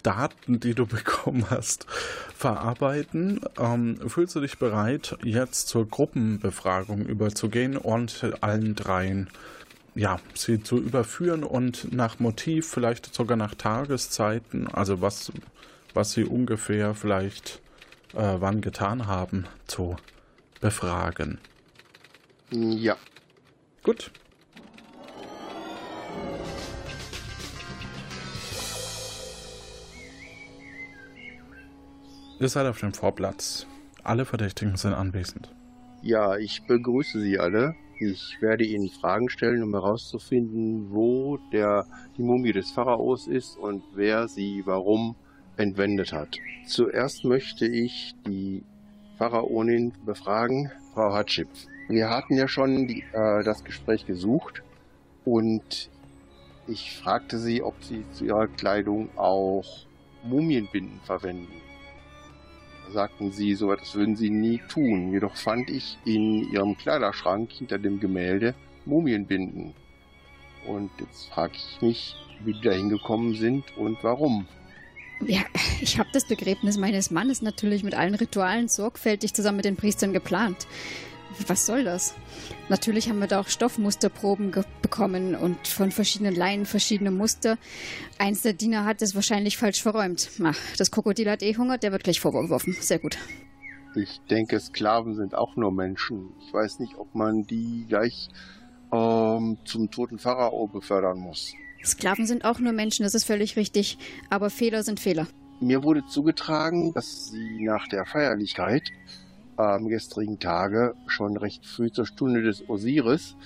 Daten, die du bekommen hast, verarbeiten. Ähm, fühlst du dich bereit, jetzt zur Gruppenbefragung überzugehen und allen dreien ja, sie zu überführen und nach Motiv, vielleicht sogar nach Tageszeiten, also was, was sie ungefähr vielleicht äh, wann getan haben, zu befragen? Ja. Gut, Ihr seid auf dem Vorplatz. Alle Verdächtigen sind anwesend. Ja, ich begrüße Sie alle. Ich werde Ihnen Fragen stellen, um herauszufinden, wo der, die Mumie des Pharaos ist und wer sie warum entwendet hat. Zuerst möchte ich die Pharaonin befragen. Frau Hatschip, Wir hatten ja schon die, äh, das Gespräch gesucht und ich fragte sie, ob sie zu ihrer Kleidung auch Mumienbinden verwenden. Sagten sie, so etwas würden sie nie tun. Jedoch fand ich in ihrem Kleiderschrank hinter dem Gemälde Mumienbinden. Und jetzt frage ich mich, wie die da hingekommen sind und warum. Ja, ich habe das Begräbnis meines Mannes natürlich mit allen Ritualen sorgfältig zusammen mit den Priestern geplant. Was soll das? Natürlich haben wir da auch Stoffmusterproben bekommen und von verschiedenen Laien verschiedene Muster. Eins der Diener hat es wahrscheinlich falsch verräumt. Ach, das Krokodil hat eh Hunger, der wird gleich vorgeworfen. Sehr gut. Ich denke, Sklaven sind auch nur Menschen. Ich weiß nicht, ob man die gleich ähm, zum toten Pharao befördern muss. Sklaven sind auch nur Menschen, das ist völlig richtig. Aber Fehler sind Fehler. Mir wurde zugetragen, dass sie nach der Feierlichkeit am gestrigen Tage schon recht früh zur Stunde des Osiris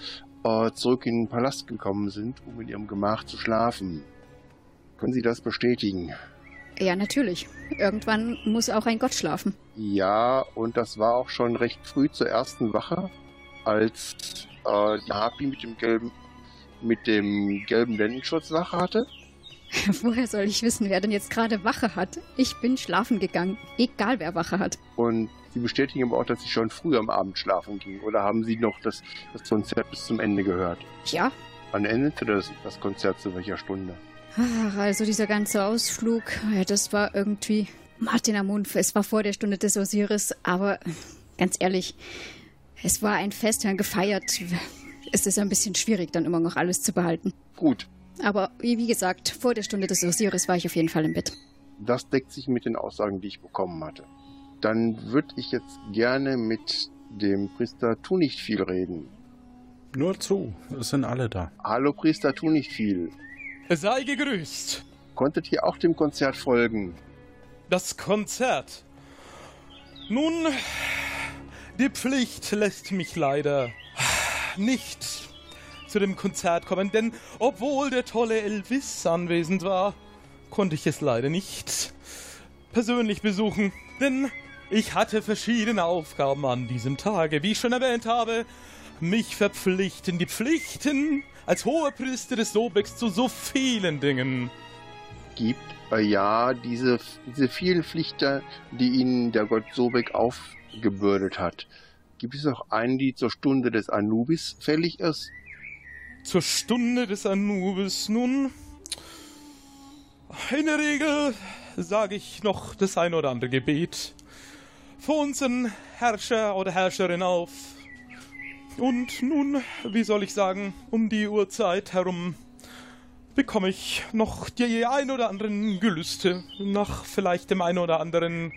äh, zurück in den Palast gekommen sind, um in ihrem Gemach zu schlafen. Können Sie das bestätigen? Ja, natürlich. Irgendwann muss auch ein Gott schlafen. Ja, und das war auch schon recht früh zur ersten Wache, als äh, Harpy mit dem gelben, mit dem gelben Lendenschutz Wache hatte. Woher soll ich wissen, wer denn jetzt gerade Wache hat? Ich bin schlafen gegangen, egal wer Wache hat. Und Sie bestätigen aber auch, dass Sie schon früh am Abend schlafen gingen. Oder haben Sie noch das, das Konzert bis zum Ende gehört? Ja. Wann endete das, das Konzert zu welcher Stunde? Ach, also dieser ganze Ausflug, ja, das war irgendwie Martin am Mund. Es war vor der Stunde des Osiris, aber ganz ehrlich, es war ein Fest, wir haben gefeiert. Es ist ein bisschen schwierig, dann immer noch alles zu behalten. Gut. Aber wie gesagt, vor der Stunde des Osiris war ich auf jeden Fall im Bett. Das deckt sich mit den Aussagen, die ich bekommen hatte. Dann würde ich jetzt gerne mit dem Priester Tu nicht viel reden. Nur zu, es sind alle da. Hallo Priester Tu nicht viel. Sei gegrüßt. Konntet ihr auch dem Konzert folgen? Das Konzert. Nun, die Pflicht lässt mich leider nicht zu dem Konzert kommen, denn obwohl der tolle Elvis anwesend war, konnte ich es leider nicht persönlich besuchen, denn ich hatte verschiedene Aufgaben an diesem Tage. Wie ich schon erwähnt habe, mich verpflichten die Pflichten als Hohepriester des Sobex zu so vielen Dingen. Gibt äh, ja diese, diese vielen Pflichten, die ihnen der Gott Sobek aufgebürdet hat. Gibt es auch einen, die zur Stunde des Anubis fällig ist? Zur Stunde des Anubis, nun. In der Regel sage ich noch das ein oder andere Gebet für unseren Herrscher oder Herrscherin auf. Und nun, wie soll ich sagen, um die Uhrzeit herum bekomme ich noch die ein oder anderen Gelüste nach vielleicht dem ein oder anderen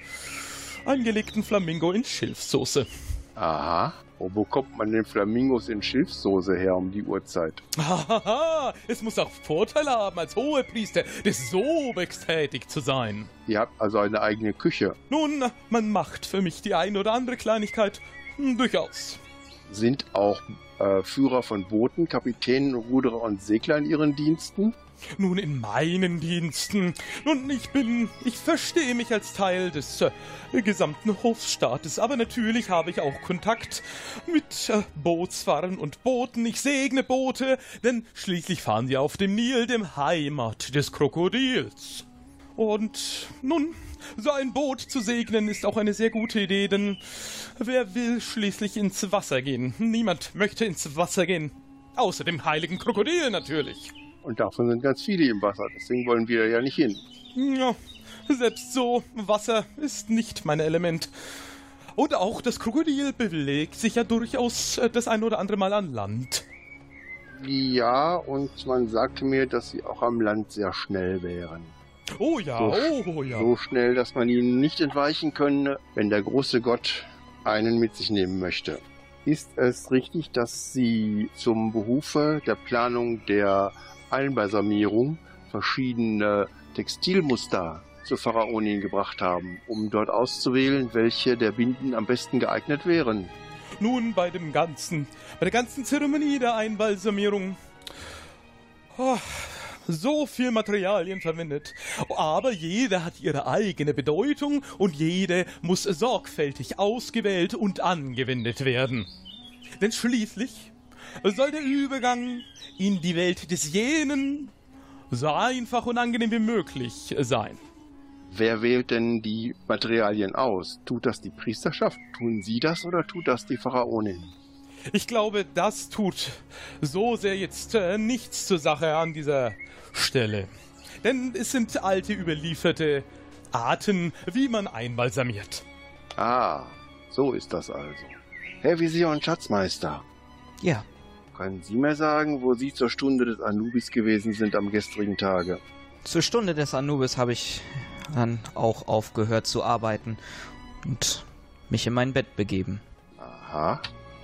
eingelegten Flamingo in Schilfsoße. Aha. Wo bekommt man den Flamingos in Schilfsoße her um die Uhrzeit? Hahaha, es muss auch Vorteile haben, als Hohepriester des Sobex tätig zu sein. Ihr habt also eine eigene Küche. Nun, man macht für mich die ein oder andere Kleinigkeit hm, durchaus. Sind auch äh, Führer von Booten, Kapitänen, Ruderer und Segler in ihren Diensten? Nun, in meinen Diensten. Nun, ich bin, ich verstehe mich als Teil des äh, gesamten Hofstaates, aber natürlich habe ich auch Kontakt mit äh, Bootsfahrern und Booten. Ich segne Boote, denn schließlich fahren sie auf dem Nil, dem Heimat des Krokodils. Und nun, so ein Boot zu segnen ist auch eine sehr gute Idee, denn wer will schließlich ins Wasser gehen? Niemand möchte ins Wasser gehen. Außer dem heiligen Krokodil natürlich. Und davon sind ganz viele im Wasser, deswegen wollen wir ja nicht hin. Ja, selbst so, Wasser ist nicht mein Element. Und auch das Krokodil bewegt sich ja durchaus äh, das ein oder andere Mal an Land. Ja, und man sagte mir, dass sie auch am Land sehr schnell wären. Oh ja, so, oh ja. So schnell, dass man ihnen nicht entweichen könne, wenn der große Gott einen mit sich nehmen möchte. Ist es richtig, dass Sie zum Behufe der Planung der Einbalsamierung verschiedene Textilmuster zur Pharaonin gebracht haben, um dort auszuwählen, welche der Binden am besten geeignet wären? Nun, bei dem ganzen, bei der ganzen Zeremonie der Einbalsamierung. Oh, so viel Materialien verwendet. Aber jede hat ihre eigene Bedeutung und jede muss sorgfältig ausgewählt und angewendet werden. Denn schließlich soll der Übergang in die Welt des Jenen so einfach und angenehm wie möglich sein. Wer wählt denn die Materialien aus? Tut das die Priesterschaft? Tun sie das oder tut das die Pharaonin? Ich glaube, das tut so sehr jetzt äh, nichts zur Sache an dieser Stelle. Denn es sind alte überlieferte Arten, wie man einbalsamiert. Ah, so ist das also. Herr Visier und Schatzmeister. Ja. Können Sie mir sagen, wo Sie zur Stunde des Anubis gewesen sind am gestrigen Tage? Zur Stunde des Anubis habe ich dann auch aufgehört zu arbeiten und mich in mein Bett begeben. Aha.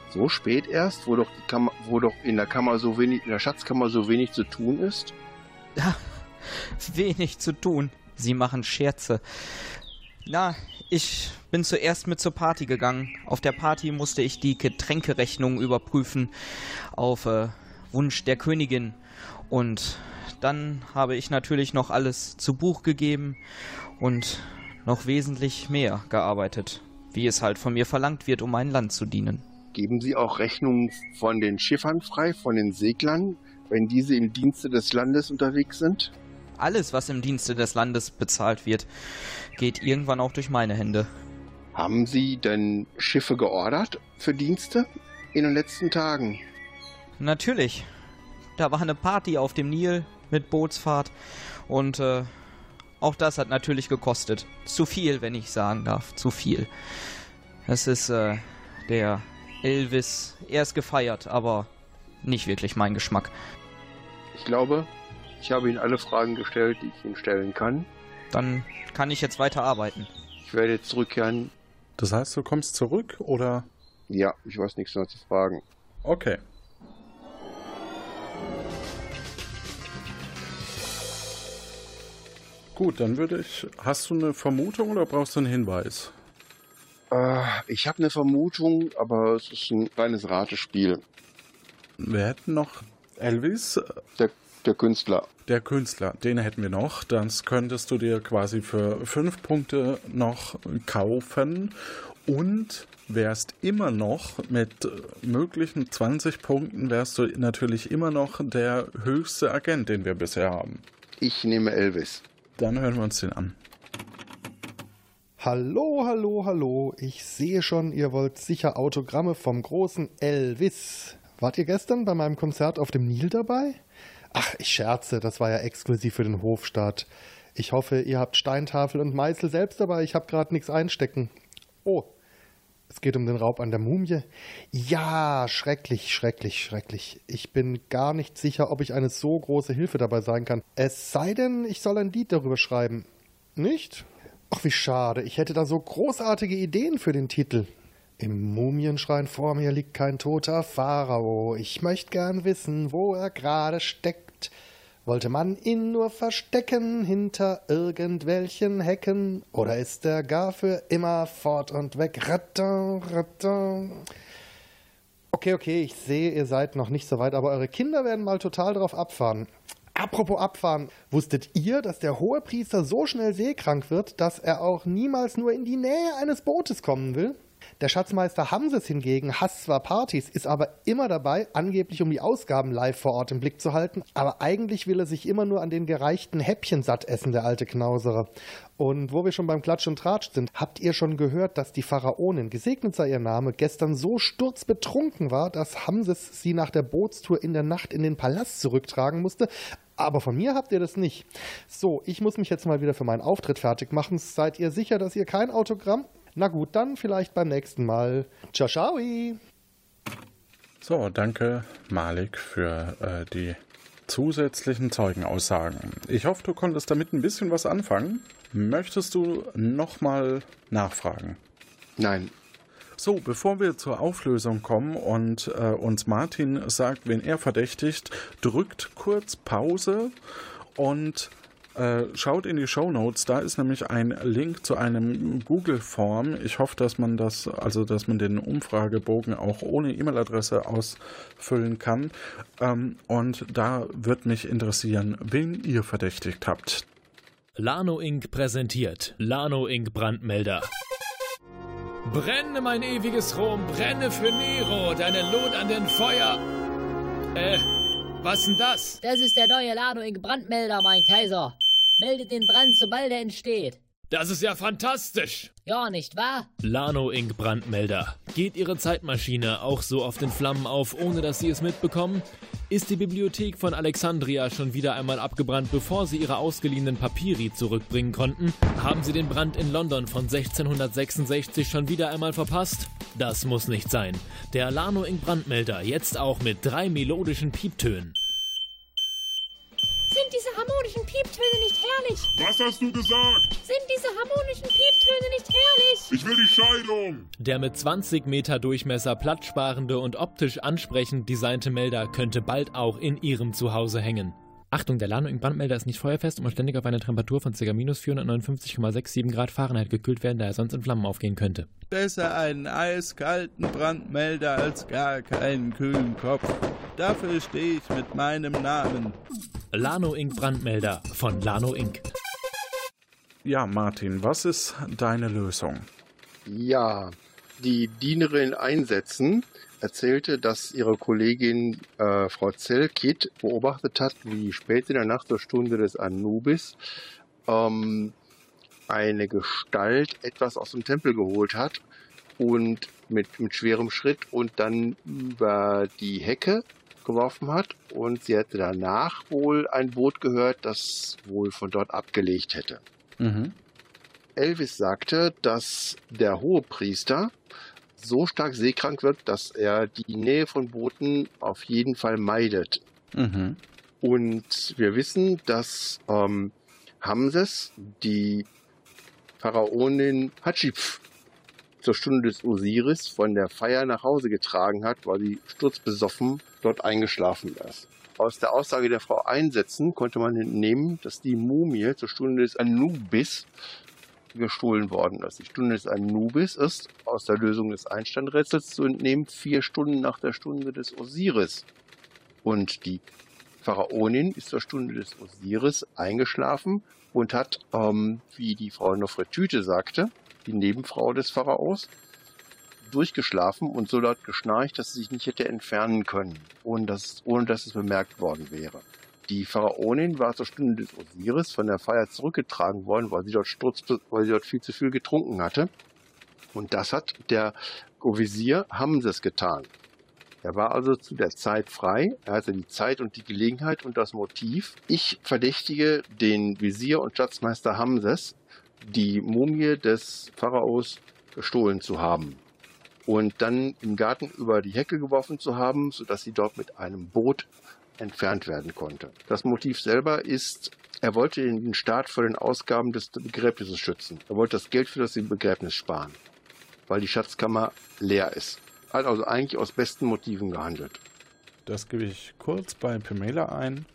So spät erst, wo doch, die Kammer, wo doch in der Kammer so wenig, in der Schatzkammer so wenig zu tun ist? Ja, wenig zu tun. Sie machen Scherze. Na, ich bin zuerst mit zur Party gegangen. Auf der Party musste ich die Getränkerechnung überprüfen auf äh, Wunsch der Königin. Und dann habe ich natürlich noch alles zu Buch gegeben und noch wesentlich mehr gearbeitet, wie es halt von mir verlangt wird, um mein Land zu dienen. Geben Sie auch Rechnungen von den Schiffern frei, von den Seglern, wenn diese im Dienste des Landes unterwegs sind? Alles, was im Dienste des Landes bezahlt wird, geht irgendwann auch durch meine Hände. Haben Sie denn Schiffe geordert für Dienste in den letzten Tagen? Natürlich. Da war eine Party auf dem Nil mit Bootsfahrt und äh, auch das hat natürlich gekostet. Zu viel, wenn ich sagen darf. Zu viel. Es ist äh, der Elvis. Er ist gefeiert, aber nicht wirklich mein Geschmack. Ich glaube, ich habe Ihnen alle Fragen gestellt, die ich Ihnen stellen kann. Dann kann ich jetzt weiter arbeiten. Ich werde jetzt zurückkehren. Das heißt, du kommst zurück oder? Ja, ich weiß nichts mehr zu fragen. Okay. Gut, dann würde ich. Hast du eine Vermutung oder brauchst du einen Hinweis? Äh, ich habe eine Vermutung, aber es ist ein kleines Ratespiel. Wir hätten noch Elvis. Der, der Künstler. Der Künstler, den hätten wir noch. Das könntest du dir quasi für fünf Punkte noch kaufen und wärst immer noch mit möglichen 20 Punkten, wärst du natürlich immer noch der höchste Agent, den wir bisher haben. Ich nehme Elvis. Dann hören wir uns den an. Hallo, hallo, hallo. Ich sehe schon, ihr wollt sicher Autogramme vom großen Elvis. Wart ihr gestern bei meinem Konzert auf dem Nil dabei? Ach, ich scherze, das war ja exklusiv für den Hofstaat. Ich hoffe, ihr habt Steintafel und Meißel selbst dabei. Ich habe gerade nichts einstecken. Oh, es geht um den Raub an der Mumie. Ja, schrecklich, schrecklich, schrecklich. Ich bin gar nicht sicher, ob ich eine so große Hilfe dabei sein kann. Es sei denn, ich soll ein Lied darüber schreiben. Nicht? Ach, wie schade. Ich hätte da so großartige Ideen für den Titel. Im Mumienschrein vor mir liegt kein toter Pharao. Ich möchte gern wissen, wo er gerade steckt. Wollte man ihn nur verstecken hinter irgendwelchen Hecken? Oder ist er gar für immer fort und weg? Rattan, rattan. Okay, okay, ich sehe, ihr seid noch nicht so weit, aber eure Kinder werden mal total drauf abfahren. Apropos abfahren, wusstet ihr, dass der Hohepriester so schnell seekrank wird, dass er auch niemals nur in die Nähe eines Bootes kommen will? Der Schatzmeister Hamses hingegen hasst zwar Partys, ist aber immer dabei, angeblich um die Ausgaben live vor Ort im Blick zu halten, aber eigentlich will er sich immer nur an den gereichten Häppchen satt essen, der alte Knauserer. Und wo wir schon beim Klatsch und Tratsch sind, habt ihr schon gehört, dass die Pharaonin, gesegnet sei ihr Name, gestern so sturzbetrunken war, dass Hamses sie nach der Bootstour in der Nacht in den Palast zurücktragen musste, aber von mir habt ihr das nicht. So, ich muss mich jetzt mal wieder für meinen Auftritt fertig machen. Seid ihr sicher, dass ihr kein Autogramm? Na gut, dann vielleicht beim nächsten Mal. Ciao, ciao. So, danke Malik für äh, die zusätzlichen Zeugenaussagen. Ich hoffe, du konntest damit ein bisschen was anfangen. Möchtest du nochmal nachfragen? Nein. So, bevor wir zur Auflösung kommen und äh, uns Martin sagt, wen er verdächtigt, drückt kurz Pause und äh, schaut in die Show Notes. Da ist nämlich ein Link zu einem Google-Form. Ich hoffe, dass man das, also dass man den Umfragebogen auch ohne E-Mail-Adresse ausfüllen kann. Ähm, und da wird mich interessieren, wen ihr verdächtigt habt. Lano Inc. präsentiert Lano Inc. Brandmelder. Brenne, mein ewiges Rom, brenne für Nero, deine Lot an den Feuer. Äh, was denn das? Das ist der neue Lano-Ink-Brandmelder, mein Kaiser. Meldet den Brand, sobald er entsteht. Das ist ja fantastisch. Ja, nicht wahr? Lano Ink Brandmelder. Geht Ihre Zeitmaschine auch so auf den Flammen auf, ohne dass Sie es mitbekommen? Ist die Bibliothek von Alexandria schon wieder einmal abgebrannt, bevor Sie Ihre ausgeliehenen Papiri zurückbringen konnten? Haben Sie den Brand in London von 1666 schon wieder einmal verpasst? Das muss nicht sein. Der Lano Ink Brandmelder, jetzt auch mit drei melodischen Pieptönen. Sind diese harmonischen Pieptöne nicht herrlich? Was hast du gesagt? Sind diese harmonischen Pieptöne nicht herrlich? Ich will die Scheidung. Der mit 20 Meter Durchmesser platzsparende und optisch ansprechend designte Melder könnte bald auch in Ihrem Zuhause hängen. Achtung, der Lano Brandmelder ist nicht feuerfest und muss ständig auf eine Temperatur von ca. minus 459,67 Grad Fahrenheit gekühlt werden, da er sonst in Flammen aufgehen könnte. Besser einen eiskalten Brandmelder als gar keinen kühlen Kopf. Dafür stehe ich mit meinem Namen. Lano Ink Brandmelder von Lano Ink. Ja, Martin, was ist deine Lösung? Ja, die Dienerin einsetzen erzählte, dass ihre Kollegin äh, Frau Zellkit beobachtet hat, wie spät in der Nacht zur Stunde des Anubis ähm, eine Gestalt etwas aus dem Tempel geholt hat und mit, mit schwerem Schritt und dann über die Hecke geworfen hat und sie hätte danach wohl ein Boot gehört, das wohl von dort abgelegt hätte. Mhm. Elvis sagte, dass der Hohepriester so stark seekrank wird, dass er die Nähe von Booten auf jeden Fall meidet. Mhm. Und wir wissen, dass ähm, Hamses die Pharaonin Hatschipf zur Stunde des Osiris von der Feier nach Hause getragen hat, weil sie sturzbesoffen dort eingeschlafen ist. Aus der Aussage der Frau Einsetzen konnte man entnehmen, dass die Mumie zur Stunde des Anubis gestohlen worden ist. Die Stunde des Anubis ist aus der Lösung des Einsteinrätsels zu entnehmen, vier Stunden nach der Stunde des Osiris. Und die Pharaonin ist zur Stunde des Osiris eingeschlafen und hat, ähm, wie die Frau Nofretüte sagte, die Nebenfrau des Pharaos, durchgeschlafen und so laut geschnarcht, dass sie sich nicht hätte entfernen können, ohne dass, ohne dass es bemerkt worden wäre. Die Pharaonin war zur Stunde des Osiris von der Feier zurückgetragen worden, weil sie dort, Sturz, weil sie dort viel zu viel getrunken hatte. Und das hat der Visier Hamses getan. Er war also zu der Zeit frei. Er hatte die Zeit und die Gelegenheit und das Motiv. Ich verdächtige den Visier und Schatzmeister Hamses, die Mumie des Pharaos gestohlen zu haben und dann im Garten über die Hecke geworfen zu haben, sodass sie dort mit einem Boot entfernt werden konnte. Das Motiv selber ist, er wollte den Staat vor den Ausgaben des Begräbnisses schützen. Er wollte das Geld für das Begräbnis sparen, weil die Schatzkammer leer ist. Hat also eigentlich aus besten Motiven gehandelt. Das gebe ich kurz bei Pamela ein.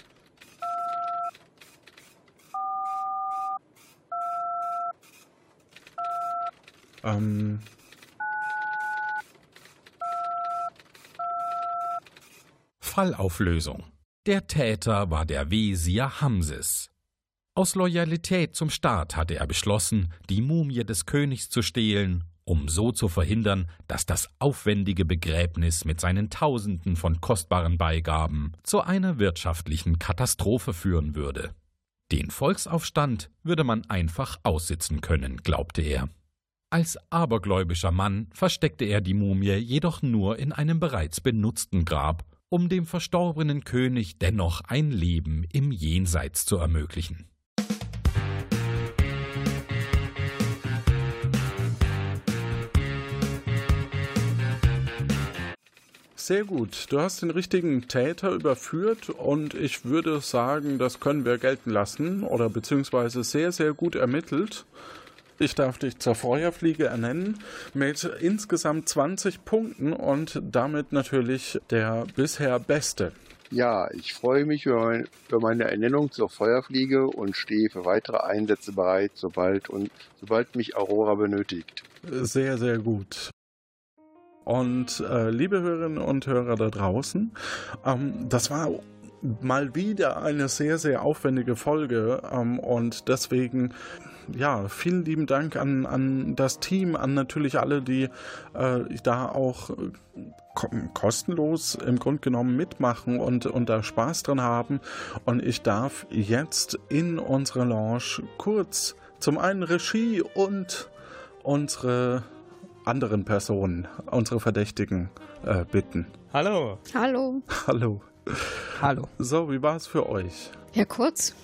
Ähm, Fallauflösung. Der Täter war der Wesir Hamses. Aus Loyalität zum Staat hatte er beschlossen, die Mumie des Königs zu stehlen, um so zu verhindern, dass das aufwendige Begräbnis mit seinen Tausenden von kostbaren Beigaben zu einer wirtschaftlichen Katastrophe führen würde. Den Volksaufstand würde man einfach aussitzen können, glaubte er. Als abergläubischer Mann versteckte er die Mumie jedoch nur in einem bereits benutzten Grab um dem verstorbenen König dennoch ein Leben im Jenseits zu ermöglichen. Sehr gut. Du hast den richtigen Täter überführt und ich würde sagen, das können wir gelten lassen oder beziehungsweise sehr, sehr gut ermittelt. Ich darf dich zur Feuerfliege ernennen mit insgesamt 20 Punkten und damit natürlich der bisher beste. Ja, ich freue mich über meine Ernennung zur Feuerfliege und stehe für weitere Einsätze bereit, sobald und sobald mich Aurora benötigt. Sehr, sehr gut. Und äh, liebe Hörerinnen und Hörer da draußen, ähm, das war mal wieder eine sehr, sehr aufwendige Folge ähm, und deswegen ja, vielen lieben Dank an, an das Team, an natürlich alle, die äh, da auch ko kostenlos im Grunde genommen mitmachen und, und da Spaß dran haben. Und ich darf jetzt in unsere Lounge kurz zum einen Regie und unsere anderen Personen, unsere Verdächtigen äh, bitten. Hallo. Hallo. Hallo. Hallo. So, wie war es für euch? Ja, kurz.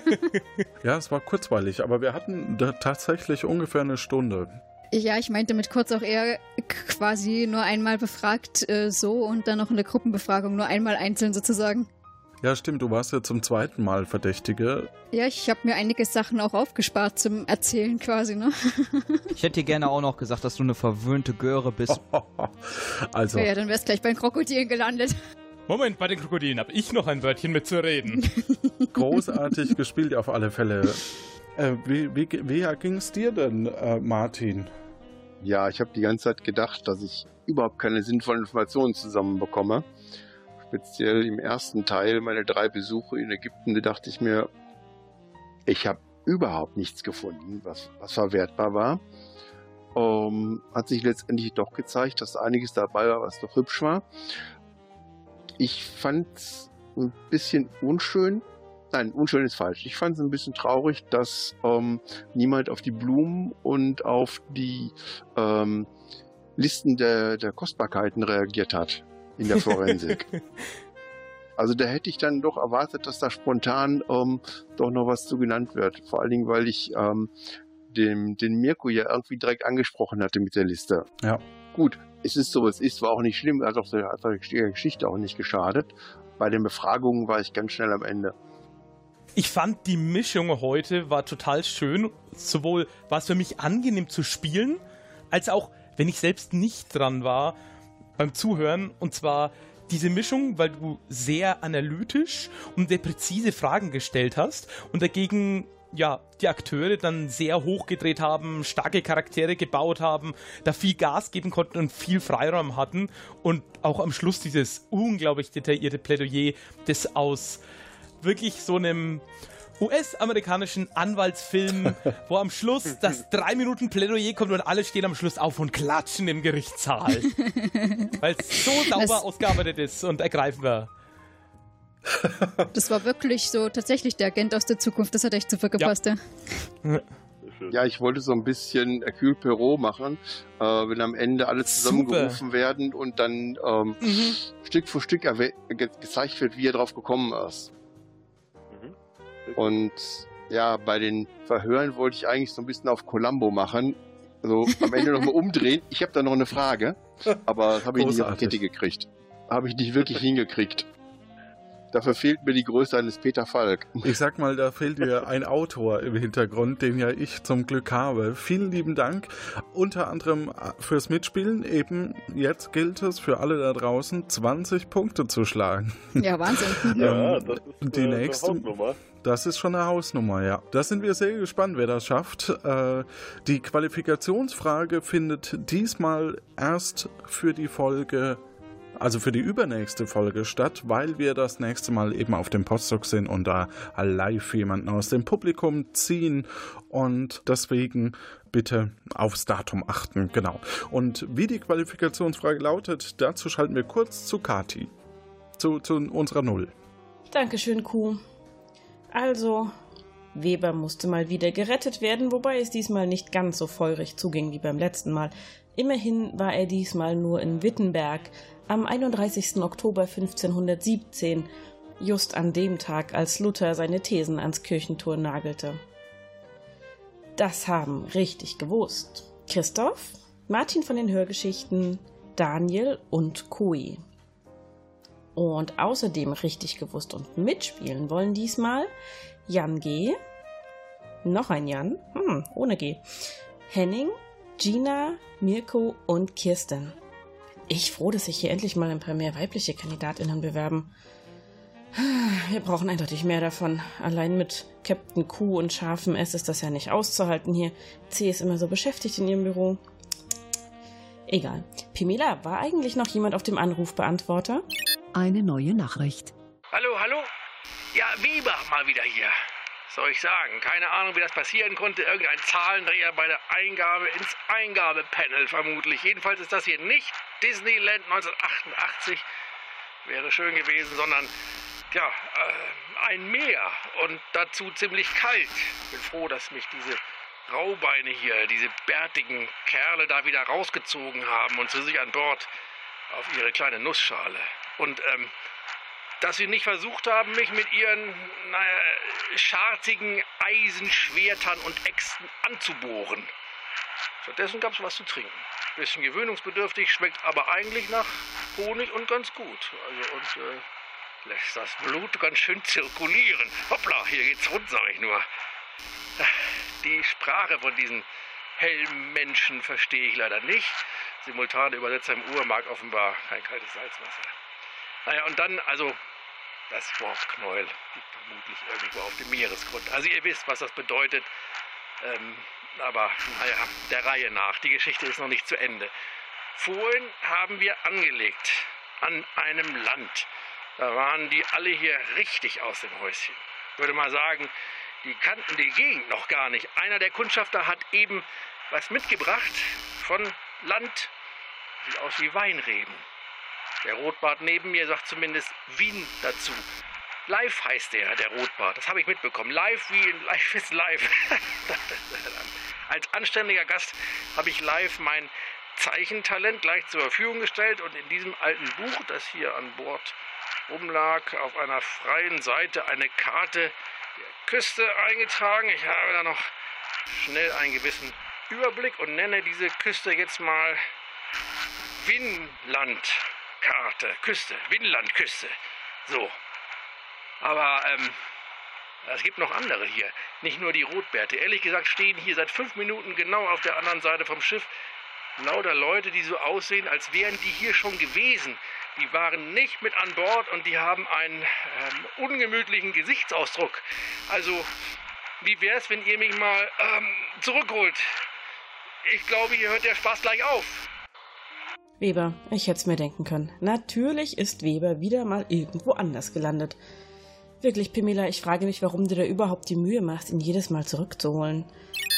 ja, es war kurzweilig, aber wir hatten da tatsächlich ungefähr eine Stunde. Ja, ich meinte mit kurz auch eher quasi nur einmal befragt äh, so und dann noch in der Gruppenbefragung nur einmal einzeln sozusagen. Ja, stimmt, du warst ja zum zweiten Mal Verdächtige. Ja, ich habe mir einige Sachen auch aufgespart zum Erzählen quasi, ne? ich hätte dir gerne auch noch gesagt, dass du eine verwöhnte Göre bist. also. Ja, dann wärst gleich beim Krokodilen gelandet. Moment, bei den Krokodilen habe ich noch ein Wörtchen mitzureden. Großartig gespielt auf alle Fälle. Äh, wie wie, wie ging es dir denn, äh, Martin? Ja, ich habe die ganze Zeit gedacht, dass ich überhaupt keine sinnvollen Informationen zusammenbekomme. Speziell im ersten Teil, meine drei Besuche in Ägypten, da dachte ich mir, ich habe überhaupt nichts gefunden, was, was verwertbar war. Um, hat sich letztendlich doch gezeigt, dass einiges dabei war, was doch hübsch war. Ich fand es ein bisschen unschön. Nein, unschön ist falsch. Ich fand es ein bisschen traurig, dass ähm, niemand auf die Blumen und auf die ähm, Listen der, der Kostbarkeiten reagiert hat in der Forensik. also da hätte ich dann doch erwartet, dass da spontan ähm, doch noch was zu genannt wird. Vor allen Dingen, weil ich ähm, dem, den Mirko ja irgendwie direkt angesprochen hatte mit der Liste. Ja. Gut, es ist so, es ist, war auch nicht schlimm, hat auch der Geschichte auch nicht geschadet. Bei den Befragungen war ich ganz schnell am Ende. Ich fand die Mischung heute war total schön. Sowohl war es für mich angenehm zu spielen, als auch, wenn ich selbst nicht dran war, beim Zuhören. Und zwar diese Mischung, weil du sehr analytisch und sehr präzise Fragen gestellt hast und dagegen ja, die Akteure dann sehr hochgedreht haben, starke Charaktere gebaut haben, da viel Gas geben konnten und viel Freiraum hatten und auch am Schluss dieses unglaublich detaillierte Plädoyer, das aus wirklich so einem US-amerikanischen Anwaltsfilm, wo am Schluss das drei Minuten Plädoyer kommt und alle stehen am Schluss auf und klatschen im Gerichtssaal. Weil es so sauber das ausgearbeitet ist und ergreifen wir. Das war wirklich so tatsächlich der Agent aus der Zukunft. Das hat echt super gepasst, ja. ja. Ja, ich wollte so ein bisschen Hercule Perot machen, äh, wenn am Ende alle zusammengerufen Super. werden und dann ähm, mhm. Stück für Stück ge gezeigt wird, wie er drauf gekommen ist. Mhm. Und ja, bei den Verhören wollte ich eigentlich so ein bisschen auf Columbo machen. Also am Ende nochmal umdrehen. Ich habe da noch eine Frage, aber habe ich nicht auf die Kette gekriegt. Habe ich nicht wirklich hingekriegt. Dafür fehlt mir die Größe eines Peter Falk. Ich sag mal, da fehlt dir ein Autor im Hintergrund, den ja ich zum Glück habe. Vielen lieben Dank. Unter anderem fürs Mitspielen. Eben jetzt gilt es für alle da draußen, 20 Punkte zu schlagen. Ja, Wahnsinn. ja, das ist die äh, nächste. Hausnummer. Das ist schon eine Hausnummer, ja. Da sind wir sehr gespannt, wer das schafft. Äh, die Qualifikationsfrage findet diesmal erst für die Folge also für die übernächste Folge statt, weil wir das nächste Mal eben auf dem Postdoc sind und da live jemanden aus dem Publikum ziehen und deswegen bitte aufs Datum achten, genau. Und wie die Qualifikationsfrage lautet, dazu schalten wir kurz zu Kati, zu, zu unserer Null. Dankeschön, Kuh. Also, Weber musste mal wieder gerettet werden, wobei es diesmal nicht ganz so feurig zuging wie beim letzten Mal. Immerhin war er diesmal nur in Wittenberg, am 31. Oktober 1517, just an dem Tag, als Luther seine Thesen ans Kirchentor nagelte. Das haben richtig gewusst. Christoph, Martin von den Hörgeschichten, Daniel und Kui. Und außerdem richtig gewusst und mitspielen wollen diesmal Jan G., noch ein Jan, hm, ohne G, Henning, Gina, Mirko und Kirsten. Ich froh, dass sich hier endlich mal ein paar mehr weibliche KandidatInnen bewerben. Wir brauchen eindeutig mehr davon. Allein mit Captain Q und scharfem S ist das ja nicht auszuhalten hier. C ist immer so beschäftigt in ihrem Büro. Egal. Pimela, war eigentlich noch jemand auf dem Anrufbeantworter? Eine neue Nachricht. Hallo, hallo? Ja, Weber mal wieder hier. Soll ich sagen, keine Ahnung, wie das passieren konnte. Irgendein Zahlendreher bei der Eingabe ins Eingabepanel vermutlich. Jedenfalls ist das hier nicht Disneyland 1988. Wäre schön gewesen, sondern ja, äh, ein Meer und dazu ziemlich kalt. Bin froh, dass mich diese Raubeine hier, diese bärtigen Kerle da wieder rausgezogen haben und zu sich an Bord auf ihre kleine Nussschale. Und ähm, dass sie nicht versucht haben, mich mit ihren naja, schartigen Eisenschwertern und Äxten anzubohren. Stattdessen gab es was zu trinken. Bisschen gewöhnungsbedürftig, schmeckt aber eigentlich nach Honig und ganz gut. Also und äh, lässt das Blut ganz schön zirkulieren. Hoppla, hier geht's rund, sag ich nur. Die Sprache von diesen Helmmenschen verstehe ich leider nicht. Simultane Übersetzer im Uhr mag offenbar kein kaltes Salzwasser. Naja, und dann, also, das Wurfknäuel liegt vermutlich irgendwo auf dem Meeresgrund. Also ihr wisst, was das bedeutet. Ähm, aber naja, der Reihe nach. Die Geschichte ist noch nicht zu Ende. Vorhin haben wir angelegt an einem Land. Da waren die alle hier richtig aus dem Häuschen. Ich würde mal sagen, die kannten die Gegend noch gar nicht. Einer der Kundschafter hat eben was mitgebracht von Land. Sieht aus wie Weinreben. Der Rotbart neben mir sagt zumindest Wien dazu. Live heißt der, der Rotbart. Das habe ich mitbekommen. Live wie Live ist live. Als anständiger Gast habe ich live mein Zeichentalent gleich zur Verfügung gestellt und in diesem alten Buch, das hier an Bord rumlag, auf einer freien Seite eine Karte der Küste eingetragen. Ich habe da noch schnell einen gewissen Überblick und nenne diese Küste jetzt mal Winlandkarte. Küste, Winlandküste. So. Aber ähm, es gibt noch andere hier. Nicht nur die Rotbärte. Ehrlich gesagt stehen hier seit fünf Minuten genau auf der anderen Seite vom Schiff lauter Leute, die so aussehen, als wären die hier schon gewesen. Die waren nicht mit an Bord und die haben einen ähm, ungemütlichen Gesichtsausdruck. Also, wie wäre es, wenn ihr mich mal ähm, zurückholt? Ich glaube, hier hört der Spaß gleich auf. Weber, ich hätte es mir denken können. Natürlich ist Weber wieder mal irgendwo anders gelandet. Wirklich, Pimela, ich frage mich, warum du da überhaupt die Mühe machst, ihn jedes Mal zurückzuholen.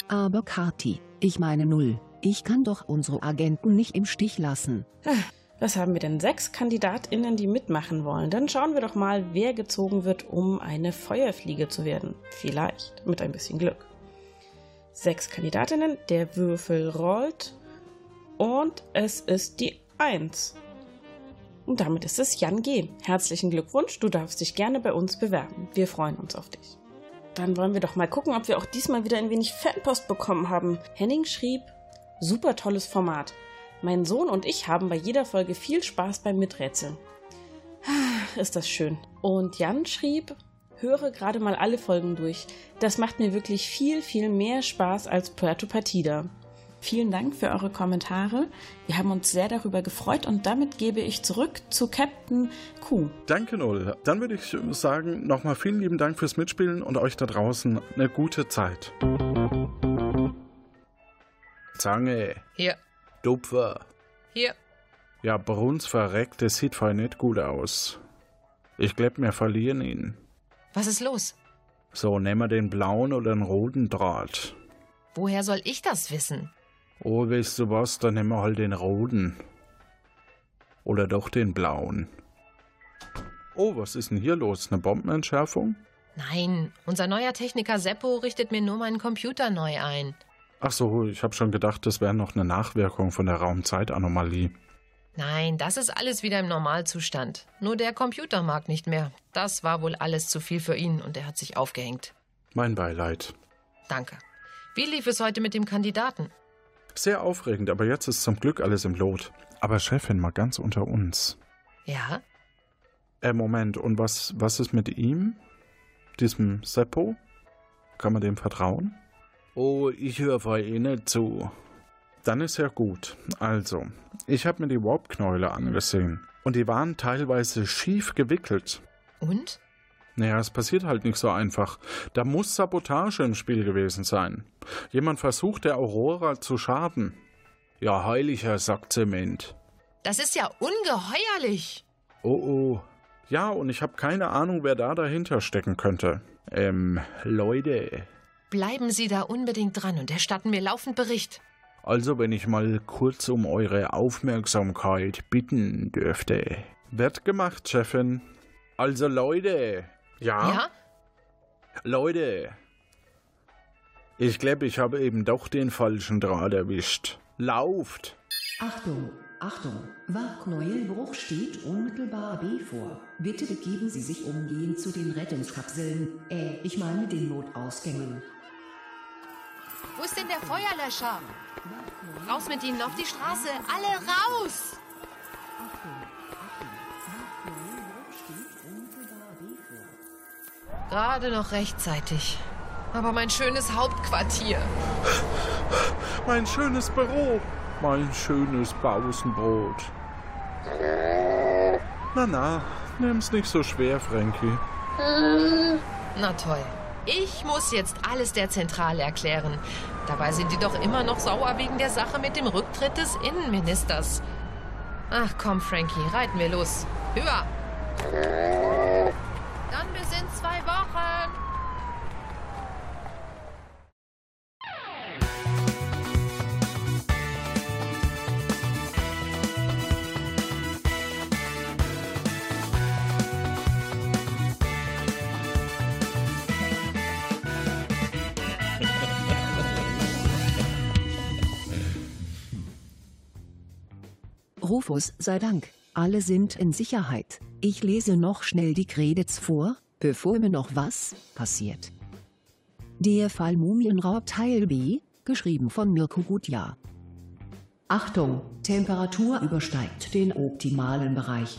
Aber Kati, ich meine null. Ich kann doch unsere Agenten nicht im Stich lassen. Was haben wir denn? Sechs KandidatInnen, die mitmachen wollen. Dann schauen wir doch mal, wer gezogen wird, um eine Feuerfliege zu werden. Vielleicht, mit ein bisschen Glück. Sechs Kandidatinnen, der Würfel rollt und es ist die Eins. Und damit ist es Jan G. Herzlichen Glückwunsch, du darfst dich gerne bei uns bewerben. Wir freuen uns auf dich. Dann wollen wir doch mal gucken, ob wir auch diesmal wieder ein wenig Fanpost bekommen haben. Henning schrieb, super tolles Format. Mein Sohn und ich haben bei jeder Folge viel Spaß beim Miträtseln. Ist das schön. Und Jan schrieb, höre gerade mal alle Folgen durch. Das macht mir wirklich viel, viel mehr Spaß als Puerto Partida. Vielen Dank für eure Kommentare. Wir haben uns sehr darüber gefreut und damit gebe ich zurück zu Captain Q. Danke, Null. Dann würde ich sagen, nochmal vielen lieben Dank fürs Mitspielen und euch da draußen eine gute Zeit. Zange. Hier. Dupfer. Hier. Ja, Bruns verreckt, das sieht voll nicht gut aus. Ich glaub, wir verlieren ihn. Was ist los? So, nehmen wir den blauen oder den roten Draht. Woher soll ich das wissen? Oh, weißt du was, dann nehmen wir halt den roten. Oder doch den blauen. Oh, was ist denn hier los? Eine Bombenentschärfung? Nein, unser neuer Techniker Seppo richtet mir nur meinen Computer neu ein. Ach so, ich habe schon gedacht, das wäre noch eine Nachwirkung von der Raumzeitanomalie. Nein, das ist alles wieder im Normalzustand. Nur der Computer mag nicht mehr. Das war wohl alles zu viel für ihn und er hat sich aufgehängt. Mein Beileid. Danke. Wie lief es heute mit dem Kandidaten? Sehr aufregend, aber jetzt ist zum Glück alles im Lot. Aber Chefin, mal ganz unter uns. Ja? Äh, Moment, und was, was ist mit ihm? Diesem Seppo? Kann man dem vertrauen? Oh, ich höre vor nicht zu. Dann ist ja gut. Also, ich habe mir die Warp-Knäule angesehen. Und die waren teilweise schief gewickelt. Und? Naja, es passiert halt nicht so einfach. Da muss Sabotage im Spiel gewesen sein. Jemand versucht der Aurora zu schaden. Ja, heiliger Sackzement. Das ist ja ungeheuerlich. Oh oh. Ja, und ich habe keine Ahnung, wer da dahinter stecken könnte. Ähm, Leute. Bleiben Sie da unbedingt dran und erstatten mir laufend Bericht. Also, wenn ich mal kurz um eure Aufmerksamkeit bitten dürfte. Wird gemacht, Chefin. Also, Leute. Ja? Ja? Leute. Ich glaube, ich habe eben doch den falschen Draht erwischt. Lauft! Achtung, Achtung, Wachknäuelbruch steht unmittelbar B vor. Bitte begeben Sie sich umgehend zu den Rettungskapseln, äh, ich meine den Notausgängen. Wo ist denn der Feuerlöscher? Raus mit Ihnen auf die Straße! Alle raus! Gerade noch rechtzeitig. Aber mein schönes Hauptquartier. Mein schönes Büro. Mein schönes Pausenbrot. Na na, nimm's nicht so schwer, Frankie. Na toll. Ich muss jetzt alles der Zentrale erklären. Dabei sind die doch immer noch sauer wegen der Sache mit dem Rücktritt des Innenministers. Ach komm, Frankie, reiten wir los. Höher! Dann bis in zwei Wochen. Rufus sei Dank, alle sind in Sicherheit. Ich lese noch schnell die Credits vor, bevor mir noch was passiert. Der Fall Mumienraub Teil B, geschrieben von Mirko Gutjahr. Achtung, Temperatur übersteigt den optimalen Bereich.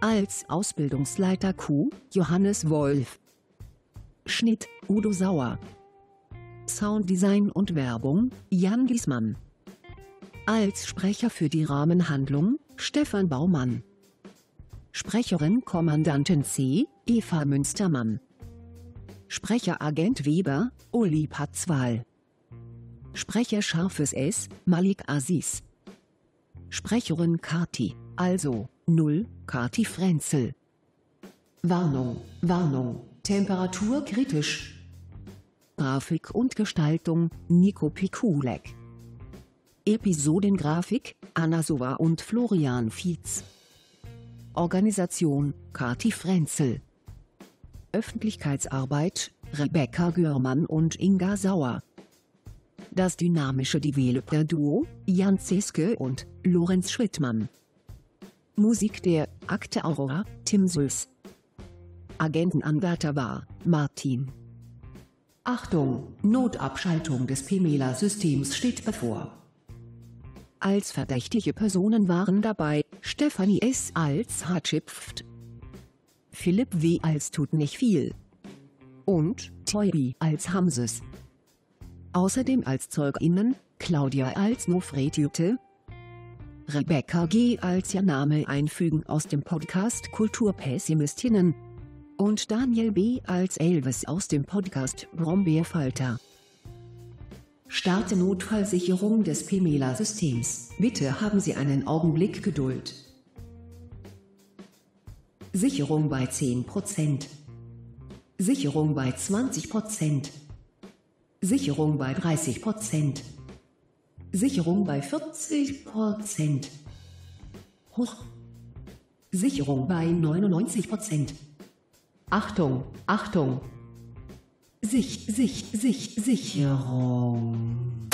Als Ausbildungsleiter Q, Johannes Wolf. Schnitt, Udo Sauer. Sounddesign und Werbung, Jan Giesmann. Als Sprecher für die Rahmenhandlung, Stefan Baumann. Sprecherin Kommandantin C, Eva Münstermann. Sprecher Agent Weber, Uli Patzwal. Sprecher Scharfes S, Malik Aziz. Sprecherin Kati, also 0, Kati Frenzel. Warnung, Warnung, Temperatur kritisch. Grafik und Gestaltung, Nico Pikulek. Episodengrafik, Anna Sova und Florian Fietz. Organisation, Kati Frenzel. Öffentlichkeitsarbeit, Rebecca Görmann und Inga Sauer. Das dynamische Developer-Duo, Jan Zeske und Lorenz Schrittmann. Musik der Akte Aurora, Tim Süß. Agentenanwärter war Martin. Achtung, Notabschaltung des Pemela-Systems steht bevor. Als verdächtige Personen waren dabei Stefanie S. als Hatschipft, Philipp W. als Tut nicht viel und Toybi als Hamses. Außerdem als ZeugInnen Claudia als Nofretüte, Rebecca G. als ihr Name einfügen aus dem Podcast Kulturpessimistinnen und Daniel B. als Elvis aus dem Podcast Brombeerfalter. Starte Notfallsicherung des Pemela-Systems. Bitte haben Sie einen Augenblick Geduld. Sicherung bei 10%. Sicherung bei 20%. Sicherung bei 30%. Sicherung bei 40%. Hoch. Sicherung bei 99%. Achtung, Achtung. Sich, sich, sich, Sicherung.